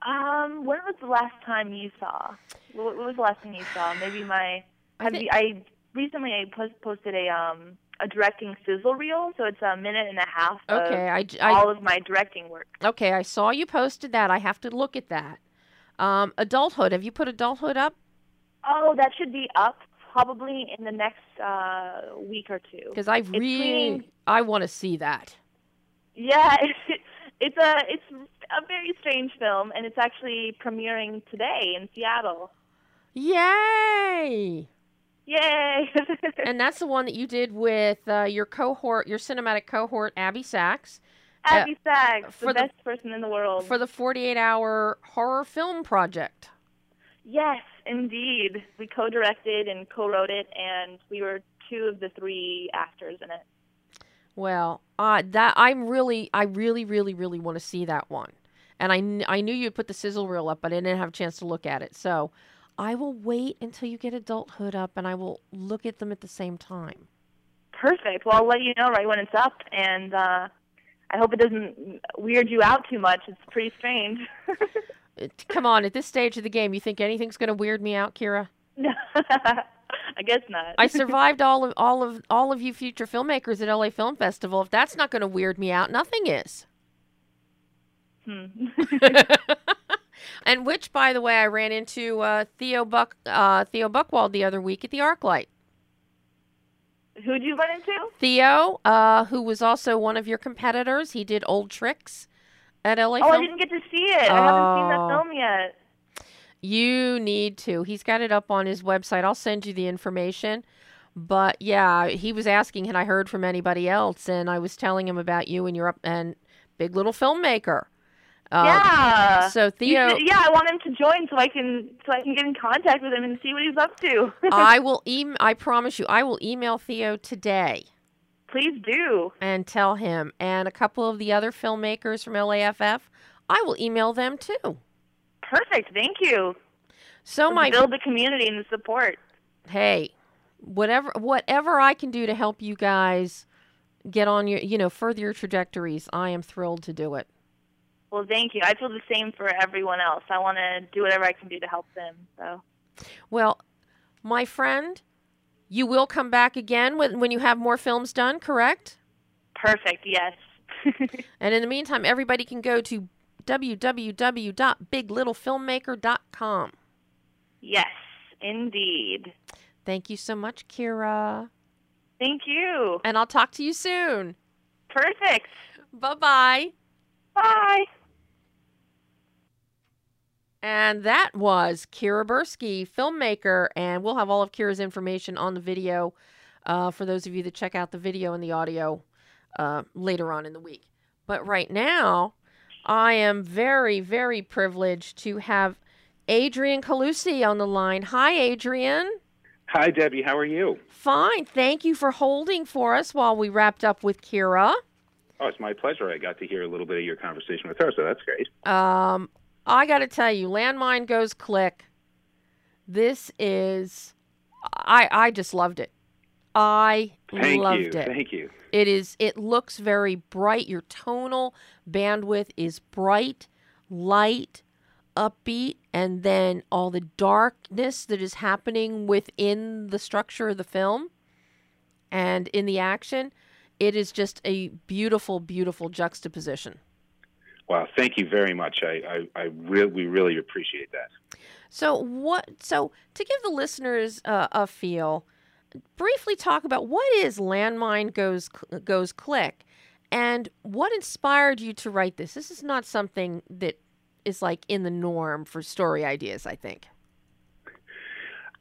Speaker 4: Um, when was the last time you saw? What was the last time you saw? Maybe my.
Speaker 1: I
Speaker 4: Have
Speaker 1: thi-
Speaker 4: you, I recently I post, posted a um a directing sizzle reel, so it's a minute and a half
Speaker 1: Okay,
Speaker 4: of
Speaker 1: I, I-
Speaker 4: all of my directing work.
Speaker 1: okay, I saw you posted that. I have to look at that. Um, adulthood. Have you put adulthood up?
Speaker 4: Oh, that should be up probably in the next uh, week or two.
Speaker 1: Because I really, I want to see that.
Speaker 4: Yeah, it's, it's a it's a very strange film, and it's actually premiering today in Seattle.
Speaker 1: Yay!
Speaker 4: Yay!
Speaker 1: and that's the one that you did with uh, your cohort, your cinematic cohort, Abby Sachs,
Speaker 4: Abby Sachs,
Speaker 1: for
Speaker 4: the
Speaker 1: the-
Speaker 4: best person in the world.
Speaker 1: for the 48 hour horror film project.
Speaker 4: Yes, indeed. We co-directed and co-wrote it, and we were two of the three actors in it.
Speaker 1: Well, uh, that I'm really, I really, really, really want to see that one. And I, kn- I knew you'd put the sizzle reel up, but I didn't have a chance to look at it. So I will wait until you get adulthood up, and I will look at them at the same time.
Speaker 4: Perfect. Well, I'll let you know right when it's up, and uh, I hope it doesn't weird you out too much. It's pretty strange.
Speaker 1: Come on, at this stage of the game, you think anything's going to weird me out, Kira?
Speaker 4: I guess not.
Speaker 1: I survived all of all of all of you future filmmakers at LA Film Festival. If that's not going to weird me out, nothing is.
Speaker 4: Hmm.
Speaker 1: and which, by the way, I ran into uh, Theo Buck uh, Theo Buckwald the other week at the ArcLight.
Speaker 4: Who'd you run into?
Speaker 1: Theo, uh, who was also one of your competitors, he did Old Tricks at LA
Speaker 4: Oh, I didn't get to see it. I haven't seen
Speaker 1: Oh.
Speaker 4: that film yet.
Speaker 1: You need to. He's got it up on his website. I'll send you the information. But yeah, he was asking had I heard from anybody else, and I was telling him about you and your up and big little filmmaker. Uh,
Speaker 4: yeah.
Speaker 1: So Theo,
Speaker 4: should- yeah, I want him to join so I can so I can get in contact with him and see what he's up to.
Speaker 1: I will em- I promise you, I will email Theo today
Speaker 4: Please do.
Speaker 1: and tell him, and a couple of the other filmmakers from LAFF, I will email them too.
Speaker 4: Perfect. Thank you.
Speaker 1: So
Speaker 4: Let's
Speaker 1: my
Speaker 4: build the community and the support.
Speaker 1: hey, whatever whatever I can do to help you guys get on your you know further your trajectories, I am thrilled to do it.
Speaker 4: Well, thank you. I feel the same for everyone else. I want to do whatever I can do to help them. So
Speaker 1: Well, my friend, you will come back again when when you have more films done, correct?
Speaker 4: perfect. Yes.
Speaker 1: And in the meantime, everybody can go to www.biglittlefilmmaker.com.
Speaker 4: yes, indeed.
Speaker 1: Thank you so much, Kira.
Speaker 4: Thank you.
Speaker 1: And I'll talk to you soon.
Speaker 4: Perfect.
Speaker 1: Bye bye
Speaker 4: bye.
Speaker 1: And that was Kira Bursky, filmmaker. And we'll have all of Kira's information on the video uh, for those of you that check out the video and the audio uh, later on in the week. But right now, I am very, very privileged to have Adrian Colussi on the line. Hi, Adrian.
Speaker 5: Hi, Debbie. How are you?
Speaker 1: Fine. Thank you for holding for us while we wrapped up with Kira.
Speaker 5: Oh, it's my pleasure. I got to hear a little bit of your conversation with her, so that's great.
Speaker 1: Um, I got to tell you, landmine goes click. This is, I I just loved it. I
Speaker 5: Thank
Speaker 1: loved
Speaker 5: you.
Speaker 1: it.
Speaker 5: Thank you.
Speaker 1: It is. It looks very bright. Your tonal bandwidth is bright, light, upbeat, and then all the darkness that is happening within the structure of the film and in the action. It is just a beautiful, beautiful juxtaposition.
Speaker 5: Wow. Thank you very much. I, I, I re- we really appreciate that.
Speaker 1: So what? So to give the listeners uh, a feel, briefly talk about what is landmine goes goes click, and what inspired you to write this. This is not something that is like in the norm for story ideas. I think.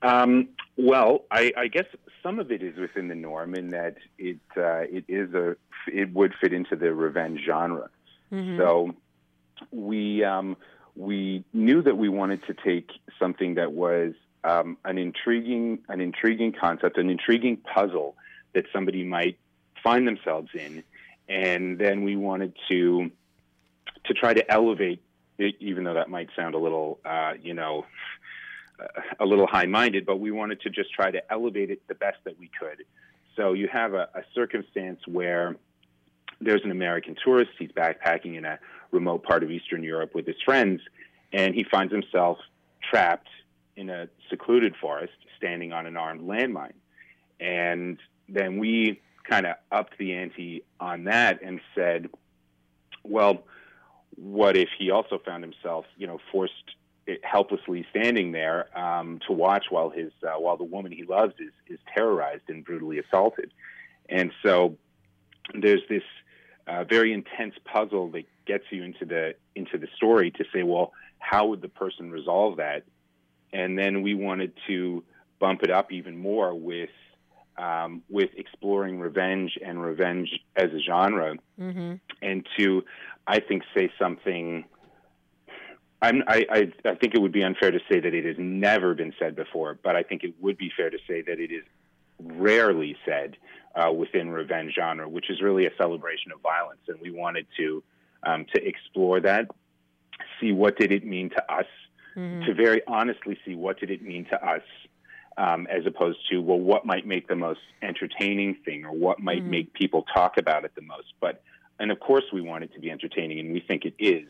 Speaker 5: Um, well, I, I guess some of it is within the norm in that it uh, it is a it would fit into the revenge genre.
Speaker 1: Mhm.
Speaker 5: So we um, we knew that we wanted to take something that was um, an intriguing an intriguing concept, an intriguing puzzle that somebody might find themselves in, and then we wanted to to try to elevate it, even though that might sound a little uh, you know a little high-minded, but we wanted to just try to elevate it the best that we could. So you have a, a circumstance where there's an American tourist. He's backpacking in a remote part of Eastern Europe with his friends, and he finds himself trapped in a secluded forest, standing on an armed landmine. And then we kind of upped the ante on that and said, well, what if he also found himself, you know, forced helplessly standing there um, to watch while his uh, while the woman he loves is is terrorized and brutally assaulted, and so there's this uh, very intense puzzle that gets you into the into the story to say, well, how would the person resolve that? And then we wanted to bump it up even more with um, with exploring revenge and revenge as a genre,
Speaker 1: Mm-hmm.
Speaker 5: and to I think say something I'm, I, I, I think it would be unfair to say that it has never been said before, but I think it would be fair to say that it is rarely said uh, within revenge genre, which is really a celebration of violence, and we wanted to um, to explore that, see what did it mean to us, mm-hmm. to very honestly see what did it mean to us, um, as opposed to well, what might make the most entertaining thing or what might mm-hmm. make people talk about it the most. But and of course, we want it to be entertaining, and we think it is.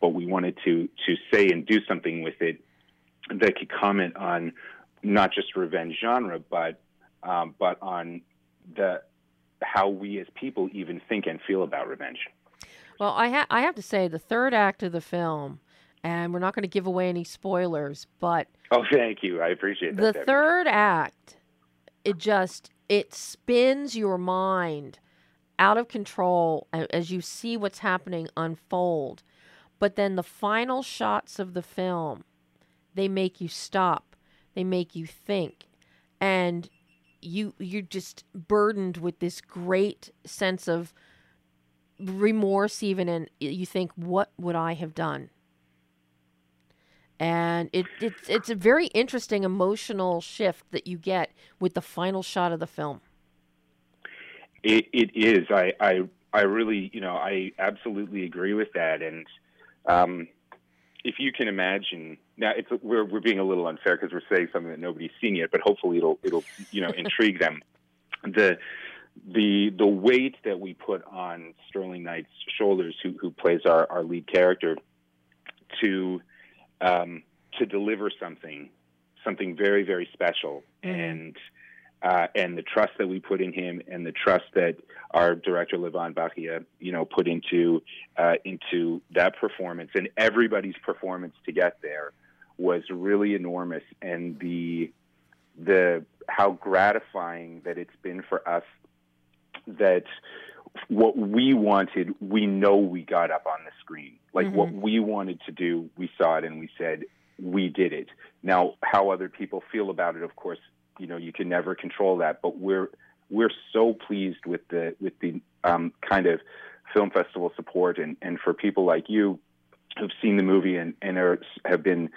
Speaker 5: But we wanted to to say and do something with it that could comment on not just revenge genre, but um, but on the how we as people even think and feel about revenge.
Speaker 1: Well, I ha- I have to say the third act of the film, and we're not going to give away any spoilers, but
Speaker 5: oh, thank you, I appreciate
Speaker 1: that. The Debbie. third act, it just it spins your mind out of control as you see what's happening unfold. But then the final shots of the film, they make you stop. They make you think. And you you're just burdened with this great sense of remorse even and you think what would I have done? And it, it's it's a very interesting emotional shift that you get with the final shot of the film.
Speaker 5: It, it is. I, I I really you know I absolutely agree with that. And um, if you can imagine now, it's we're we're being a little unfair because we're saying something that nobody's seen yet, but hopefully it'll it'll you know intrigue them. The the the weight that we put on Sterling Knight's shoulders, who who plays our, our lead character, to um, to deliver something something very very special mm-hmm. and uh, and the trust that we put in him, and the trust that our director Levan Bakhia, you know, put into uh, into that performance, and everybody's performance to get there was really enormous, and the the how gratifying that it's been for us that what we wanted, we know we got up on the screen. Like mm-hmm. what we wanted to do, we saw it and we said, we did it. Now, how other people feel about it, of course, you know you can never control that. But we're we're so pleased with the with the um, kind of film festival support and and for people like you who've seen the movie and and are, have been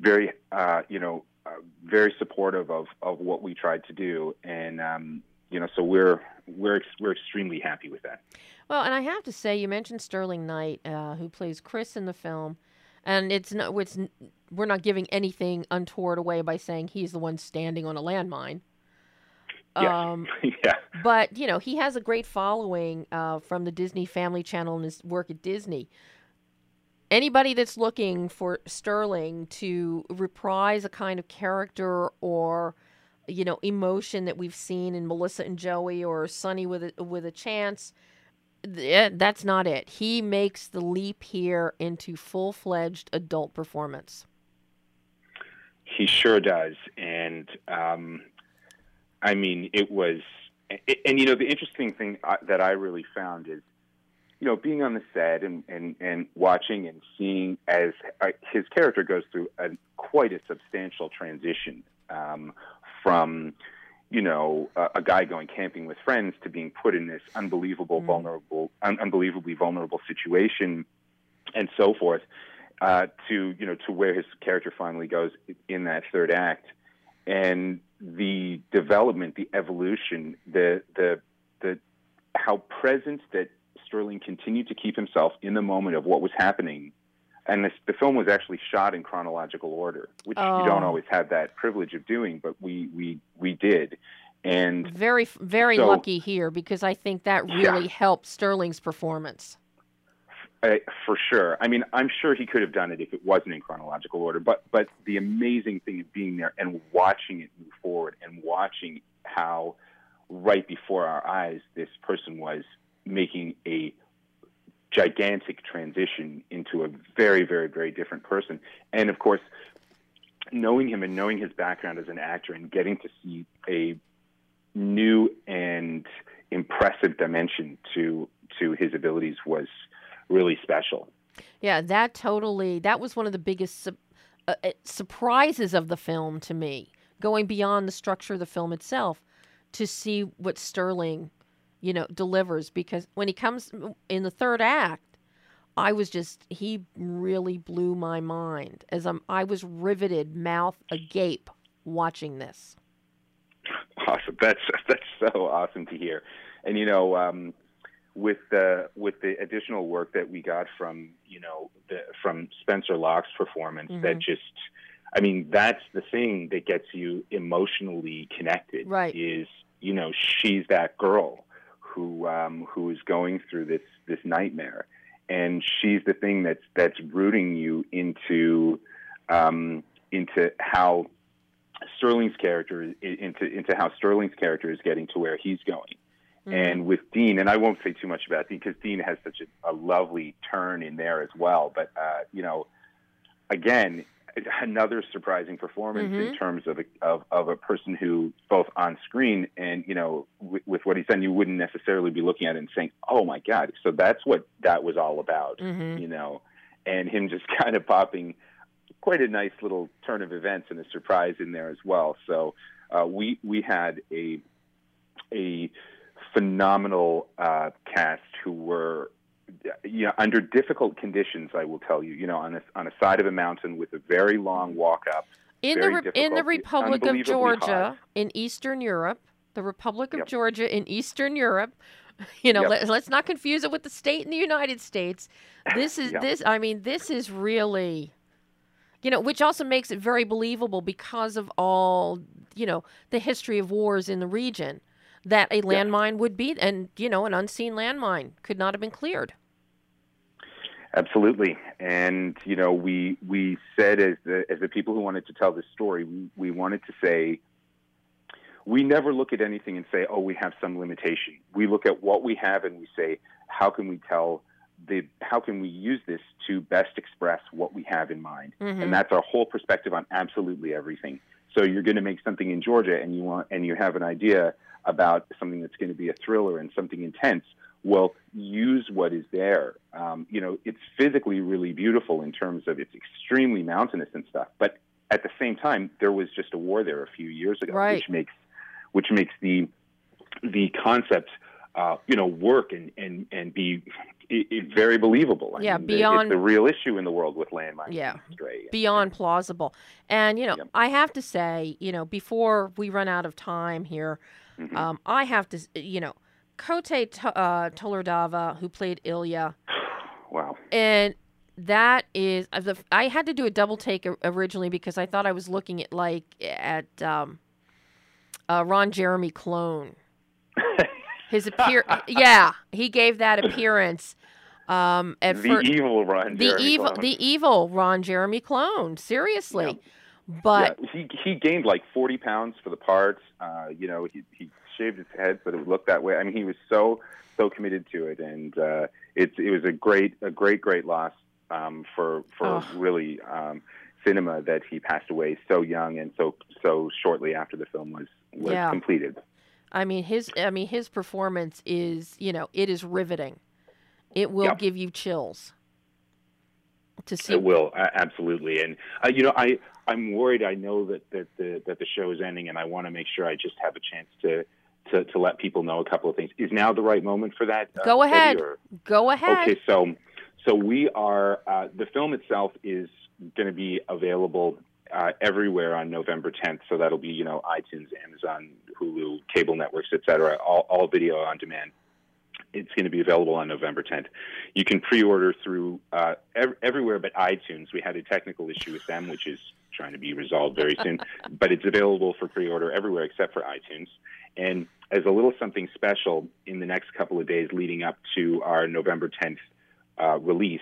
Speaker 5: very uh, you know uh, very supportive of of what we tried to do and um, you know so we're we're we're extremely happy with that.
Speaker 1: Well, and I have to say, you mentioned Sterling Knight, uh, who plays Chris in the film, and it's not it's we're not giving anything untoward away by saying he's the one standing on a landmine.
Speaker 5: Yeah. Um, yeah.
Speaker 1: But you know he has a great following uh, from the Disney Family Channel and his work at Disney. Anybody that's looking for Sterling to reprise a kind of character or you know emotion that we've seen in Melissa and Joey or Sonny with a, with a chance, that's not it. He makes the leap here into full fledged adult performance.
Speaker 5: He sure does, and um, I mean, it was, and, and you know, the interesting thing uh, that I really found is, you know, being on the set and and and watching and seeing as uh, his character goes through a quite a substantial transition um, from you know, a, a, guy going camping with friends to being put in this unbelievable, mm. vulnerable, un- unbelievably vulnerable situation, and so forth, uh, to you know, to where his character finally goes in that third act, and the development, the evolution, the the the how present that Sterling continued to keep himself in the moment of what was happening and this, the film was actually shot in chronological order, which oh. you don't oh. always have that privilege of doing, but we we we did. And
Speaker 1: very very so, lucky here because I think that really yeah. helped Sterling's performance.
Speaker 5: I, for sure. I mean, I'm sure he could have done it if it wasn't in chronological order. But but the amazing thing of being there and watching it move forward and watching how right before our eyes this person was making a gigantic transition into a very, very, very different person. And of course, knowing him and knowing his background as an actor and getting to see a new and impressive dimension to to his abilities was really special.
Speaker 1: Yeah, that totally that was one of the biggest su- uh, uh, surprises of the film to me, going beyond the structure of the film itself to see what Sterling you know, delivers because when he comes in the third act, I was just he really blew my mind as I'm I was riveted, mouth agape, watching this.
Speaker 5: Awesome. That's that's so awesome to hear. And you know, um, with the with the additional work that we got from you know the, from Spencer Locke's performance,
Speaker 1: Mm-hmm.
Speaker 5: that just, I mean, that's the thing that gets you emotionally connected.
Speaker 1: Right.
Speaker 5: Is you know she's that girl who um, who is going through this this nightmare, and she's the thing that's that's rooting you into um, into how Sterling's character is- into into how Sterling's character is getting to where he's going.
Speaker 1: Mm-hmm.
Speaker 5: And with Dean, and I won't say too much about Dean because Dean has such a, a lovely turn in there as well. But uh, you know, again, another surprising performance in
Speaker 1: Mhm.
Speaker 5: terms of a, of of a person who both on screen and you know with, with what he's done, you wouldn't necessarily be looking at it and saying, "Oh my God!" So that's what that was all about,
Speaker 1: Mhm.
Speaker 5: you know, and him just kind of popping quite a nice little turn of events and a surprise in there as well. So uh, we we had a a phenomenal uh, cast who were you know, under difficult conditions. I will tell you, you know, on a on a side of a mountain with a very long walk up.
Speaker 1: in the Re- in the Republic of Georgia in Eastern Europe, the Republic of
Speaker 5: Yep.
Speaker 1: Georgia in Eastern Europe. You know,
Speaker 5: Yep.
Speaker 1: let, let's not confuse it with the state in the United States. This is
Speaker 5: Yep.
Speaker 1: this. I mean, this is really, you know, which also makes it very believable because of all you know the history of wars in the region. That a landmine would be, and you know, an unseen landmine could not have been cleared.
Speaker 5: Absolutely, and you know, we we said as the as the people who wanted to tell this story, we, we wanted to say. We never look at anything and say, "Oh, we have some limitation." We look at what we have and we say, "How can we tell the? How can we use this to best express what we have in mind?"
Speaker 1: Mhm.
Speaker 5: And that's our whole perspective on absolutely everything. So you're going to make something in Georgia, and you want and you have an idea about something that's going to be a thriller and something intense. Well, use what is there. Um, you know, it's physically really beautiful in terms of it's extremely mountainous and stuff. But at the same time, there was just a war there a few years ago,
Speaker 1: Right.
Speaker 5: which makes which makes the the concept uh, you know work and and and be i i very believable. I
Speaker 1: Yeah,
Speaker 5: mean, the-
Speaker 1: beyond-
Speaker 5: it's the real issue in the world with landmines.
Speaker 1: Yeah. beyond plausible. And you know,
Speaker 5: Yep.
Speaker 1: I have to say, you know, before we run out of time here,
Speaker 5: Mhm.
Speaker 1: um, I have to, you know, Kote uh, who played Ilya,
Speaker 5: Wow.
Speaker 1: and that is uh, the- I had to do a double take originally because I thought I was looking at like at um, uh, Ron Jeremy clone. His appear, yeah, he gave that appearance. Um, at
Speaker 5: the evil Ron.
Speaker 1: the
Speaker 5: Jeremy
Speaker 1: evil,
Speaker 5: Clone.
Speaker 1: the evil Ron Jeremy clone. Seriously, but
Speaker 5: yeah, he he gained like forty pounds for the part. Uh, you know, he he shaved his head so it would look that way. I mean, he was so so committed to it, and uh, it it was a great a great great loss um, for for
Speaker 1: Ugh.
Speaker 5: really um, cinema that he passed away so young and so so shortly after the film was was
Speaker 1: Yeah.
Speaker 5: completed.
Speaker 1: I mean his I mean his performance is, you know, it is riveting. It will
Speaker 5: Yep.
Speaker 1: give you chills to see
Speaker 5: It will absolutely, and uh, you know, I I'm worried. I know that that the that the show is ending, and I want to make sure I just have a chance to. To, to let people know a couple of things. Is now the right moment for that? uh,
Speaker 1: Go ahead.
Speaker 5: or-
Speaker 1: go ahead.
Speaker 5: Okay, so so we are uh, the film itself is going to be available uh, everywhere on November 10th. So that'll be you know iTunes, Amazon, Hulu, cable networks, etc. All, all video on demand. It's going to be available on November 10th. You can pre-order through uh, ev- everywhere but iTunes. We had a technical issue with them, which is trying to be resolved very soon. but it's available for pre-order everywhere except for iTunes. And as a little something special in the next couple of days leading up to our November 10th uh, release,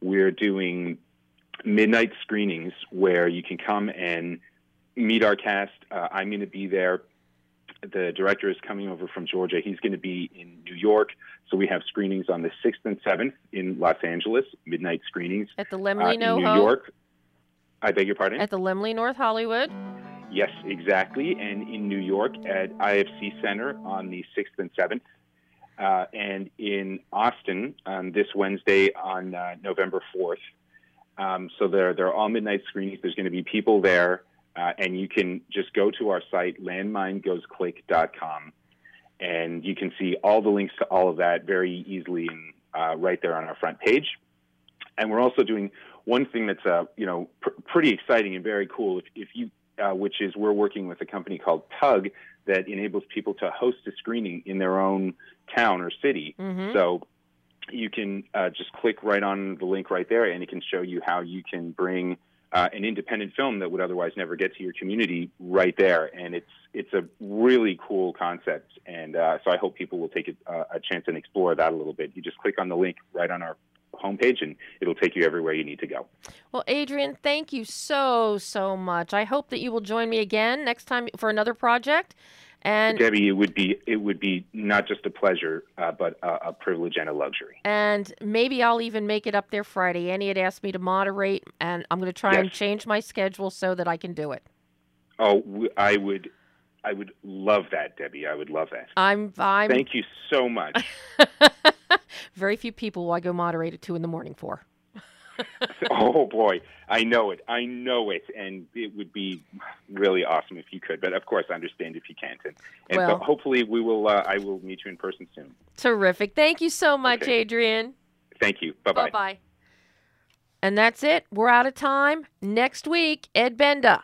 Speaker 5: we're doing midnight screenings where you can come and meet our cast. Uh, I'm going to be there. The director is coming over from Georgia. He's going to be in New York. So we have screenings on the 6th and 7th in Los Angeles, midnight screenings.
Speaker 1: At the
Speaker 5: Uh,
Speaker 1: Laemmle
Speaker 5: in New. York. I beg your pardon?
Speaker 1: At the Laemmle North Hollywood.
Speaker 5: Yes, exactly. And in New York at IFC Center on the 6th and 7th. Uh, and in Austin um, this Wednesday on uh, November 4th. Um, so they're, they're all midnight screenings. There's going to be people there. Uh, and you can just go to our site, landminegoesclick.com, and you can see all the links to all of that very easily and uh, right there on our front page. and we're also doing one thing that's uh, you know pr- pretty exciting and very cool. If, if you uh, which is we're working with a company called Tugg that enables people to host a screening in their own town or city.
Speaker 1: Mhm.
Speaker 5: So you can uh, just click right on the link right there, and it can show you how you can bring uh, an independent film that would otherwise never get to your community right there. And it's it's a really cool concept, and uh, so I hope people will take it, uh, a chance and explore that a little bit. You just click on the link right on our homepage, and it'll take you everywhere you need to go.
Speaker 1: Well, Adrian, thank you so, so much. I hope that you will join me again next time for another project. And
Speaker 5: Debbie, it would be it would be not just a pleasure, uh, but a, a privilege and a luxury.
Speaker 1: and maybe I'll even make it up there Friday. Annie had asked me to moderate, and I'm going to try and change my schedule so that I can do it.
Speaker 5: Oh, I would, I would love that, Debbie. I would love that.
Speaker 1: I'm I'm
Speaker 5: Thank you so much.
Speaker 1: very few people will I go moderate at two in the morning for.
Speaker 5: oh boy, I know it. I know it, and it would be really awesome if you could. But of course, I understand if you can't. And, and
Speaker 1: Well-
Speaker 5: so hopefully, we will. Uh, I will meet you in person soon.
Speaker 1: Terrific. Thank you so much,
Speaker 5: Okay.
Speaker 1: Adrian.
Speaker 5: Thank you. Bye bye.
Speaker 1: Bye bye. And that's it. We're out of time. Next week, Ed Benda.